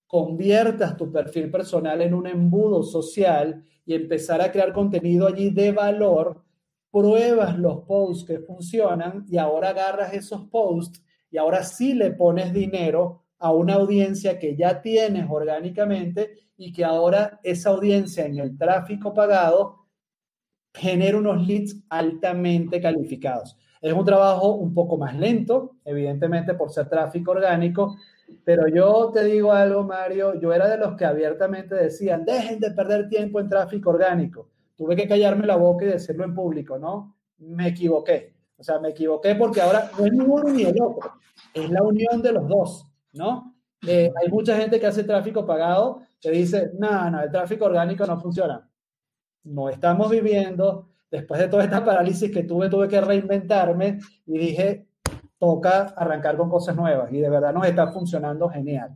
conviertas tu perfil personal en un embudo social y empezar a crear contenido allí de valor, pruebas los posts que funcionan y ahora agarras esos posts y ahora sí le pones dinero a una audiencia que ya tienes orgánicamente y que ahora esa audiencia en el tráfico pagado genera unos leads altamente calificados. Es un trabajo un poco más lento, evidentemente por ser tráfico orgánico, pero yo te digo algo, Mario, yo era de los que abiertamente decían, dejen de perder tiempo en tráfico orgánico. Tuve que callarme la boca y decirlo en público, ¿no? Me equivoqué. O sea, me equivoqué porque ahora no es ni uno ni el otro, es la unión de los dos, ¿no? Eh, hay mucha gente que hace tráfico pagado que dice, no, no, el tráfico orgánico no funciona. No estamos viviendo, después de toda esta parálisis que tuve, tuve que reinventarme y dije, toca arrancar con cosas nuevas y de verdad nos está funcionando genial.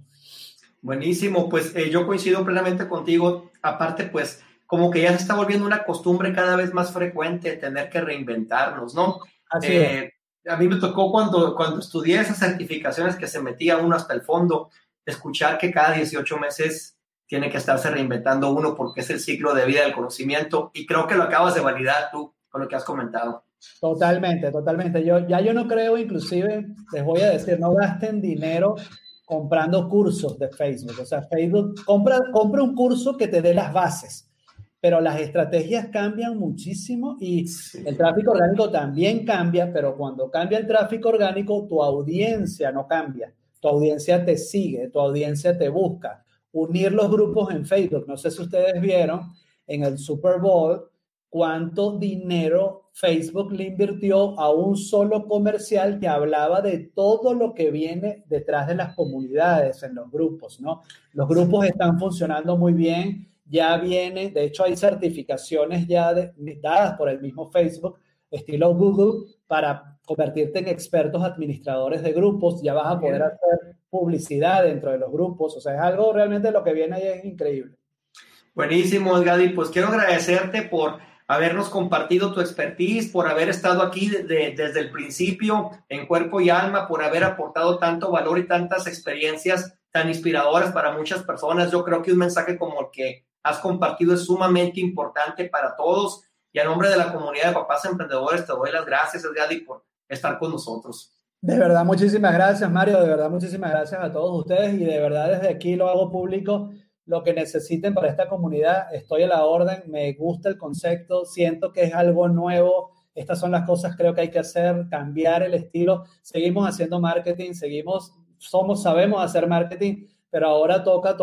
Buenísimo, pues eh, yo coincido plenamente contigo. Aparte, pues como que ya se está volviendo una costumbre cada vez más frecuente tener que reinventarnos, ¿no? Así eh, A mí me tocó cuando, cuando estudié esas certificaciones que se metía uno hasta el fondo, escuchar que cada 18 meses tiene que estarse reinventando uno porque es el ciclo de vida del conocimiento y creo que lo acabas de validar tú con lo que has comentado. Totalmente, totalmente. Yo ya yo no creo, inclusive, les voy a decir, no gasten dinero comprando cursos de Facebook. O sea, Facebook compra, compra un curso que te dé las bases, pero las estrategias cambian muchísimo y el tráfico orgánico también cambia, pero cuando cambia el tráfico orgánico, tu audiencia no cambia. Tu audiencia te sigue, tu audiencia te busca unir los grupos en Facebook. No sé si ustedes vieron en el Super Bowl cuánto dinero Facebook le invirtió a un solo comercial que hablaba de todo lo que viene detrás de las comunidades en los grupos, ¿no? Los grupos están funcionando muy bien, ya viene, de hecho hay certificaciones ya dadas por el mismo Facebook estilo Google para convertirte en expertos administradores de grupos, ya vas a poder hacer publicidad dentro de los grupos, o sea, es algo realmente lo que viene ahí es increíble. Buenísimo, Gadi, pues quiero agradecerte por habernos compartido tu expertise, por haber estado aquí desde el principio en cuerpo y alma, por haber aportado tanto valor y tantas experiencias tan inspiradoras para muchas personas. Yo creo que un mensaje como el que has compartido es sumamente importante para todos. Y a nombre de la comunidad de papás emprendedores, te doy las gracias, Gadi, por estar con nosotros. De verdad, muchísimas gracias, Mario. De verdad, muchísimas gracias a todos ustedes. Y de verdad, desde aquí lo hago público lo que necesiten para esta comunidad, estoy a la orden, me gusta el concepto, siento que es algo nuevo, estas son las cosas creo que hay que hacer, cambiar el estilo, seguimos haciendo marketing, seguimos, somos, sabemos hacer marketing, pero ahora toca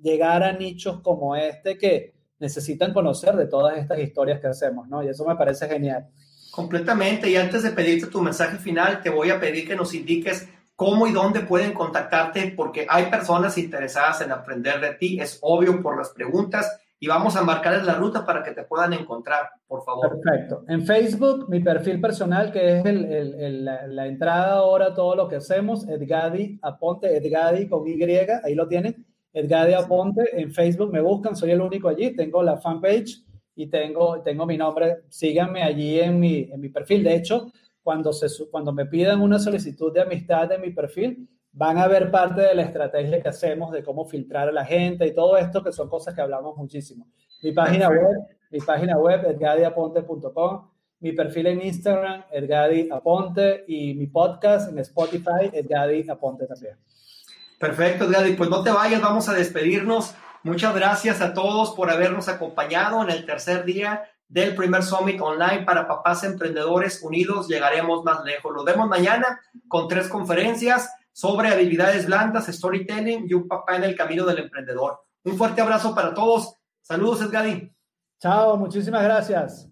llegar a nichos como este que necesitan conocer de todas estas historias que hacemos, ¿no? Y eso me parece genial. Completamente. Y antes de pedirte tu mensaje final, te voy a pedir que nos indiques cómo y dónde pueden contactarte, porque hay personas interesadas en aprender de ti, es obvio por las preguntas, y vamos a marcarles la ruta para que te puedan encontrar, por favor. Perfecto. En Facebook, mi perfil personal, que es la, entrada ahora todo lo que hacemos, Edgadi Aponte, Edgadi con Y, ahí lo tienen, Edgadi Aponte, en Facebook me buscan, soy el único allí, tengo la fanpage y tengo, tengo mi nombre, síganme allí en mi, en mi perfil. De hecho, cuando, se, cuando me pidan una solicitud de amistad de mi perfil, van a ver parte de la estrategia que hacemos de cómo filtrar a la gente y todo esto, que son cosas que hablamos muchísimo. Mi página web, mi página web, edgadiaponte.com, mi perfil en Instagram, Edgadi Aponte, y mi podcast en Spotify, Edgadi Aponte también. Perfecto, Edgadi. Pues no te vayas, vamos a despedirnos. Muchas gracias a todos por habernos acompañado en el tercer día del primer Summit Online para Papás Emprendedores Unidos. Llegaremos más lejos. Lo vemos mañana con tres conferencias sobre habilidades blandas, storytelling y un papá en el camino del emprendedor. Un fuerte abrazo para todos. Saludos, Edgadi. Chao, muchísimas gracias.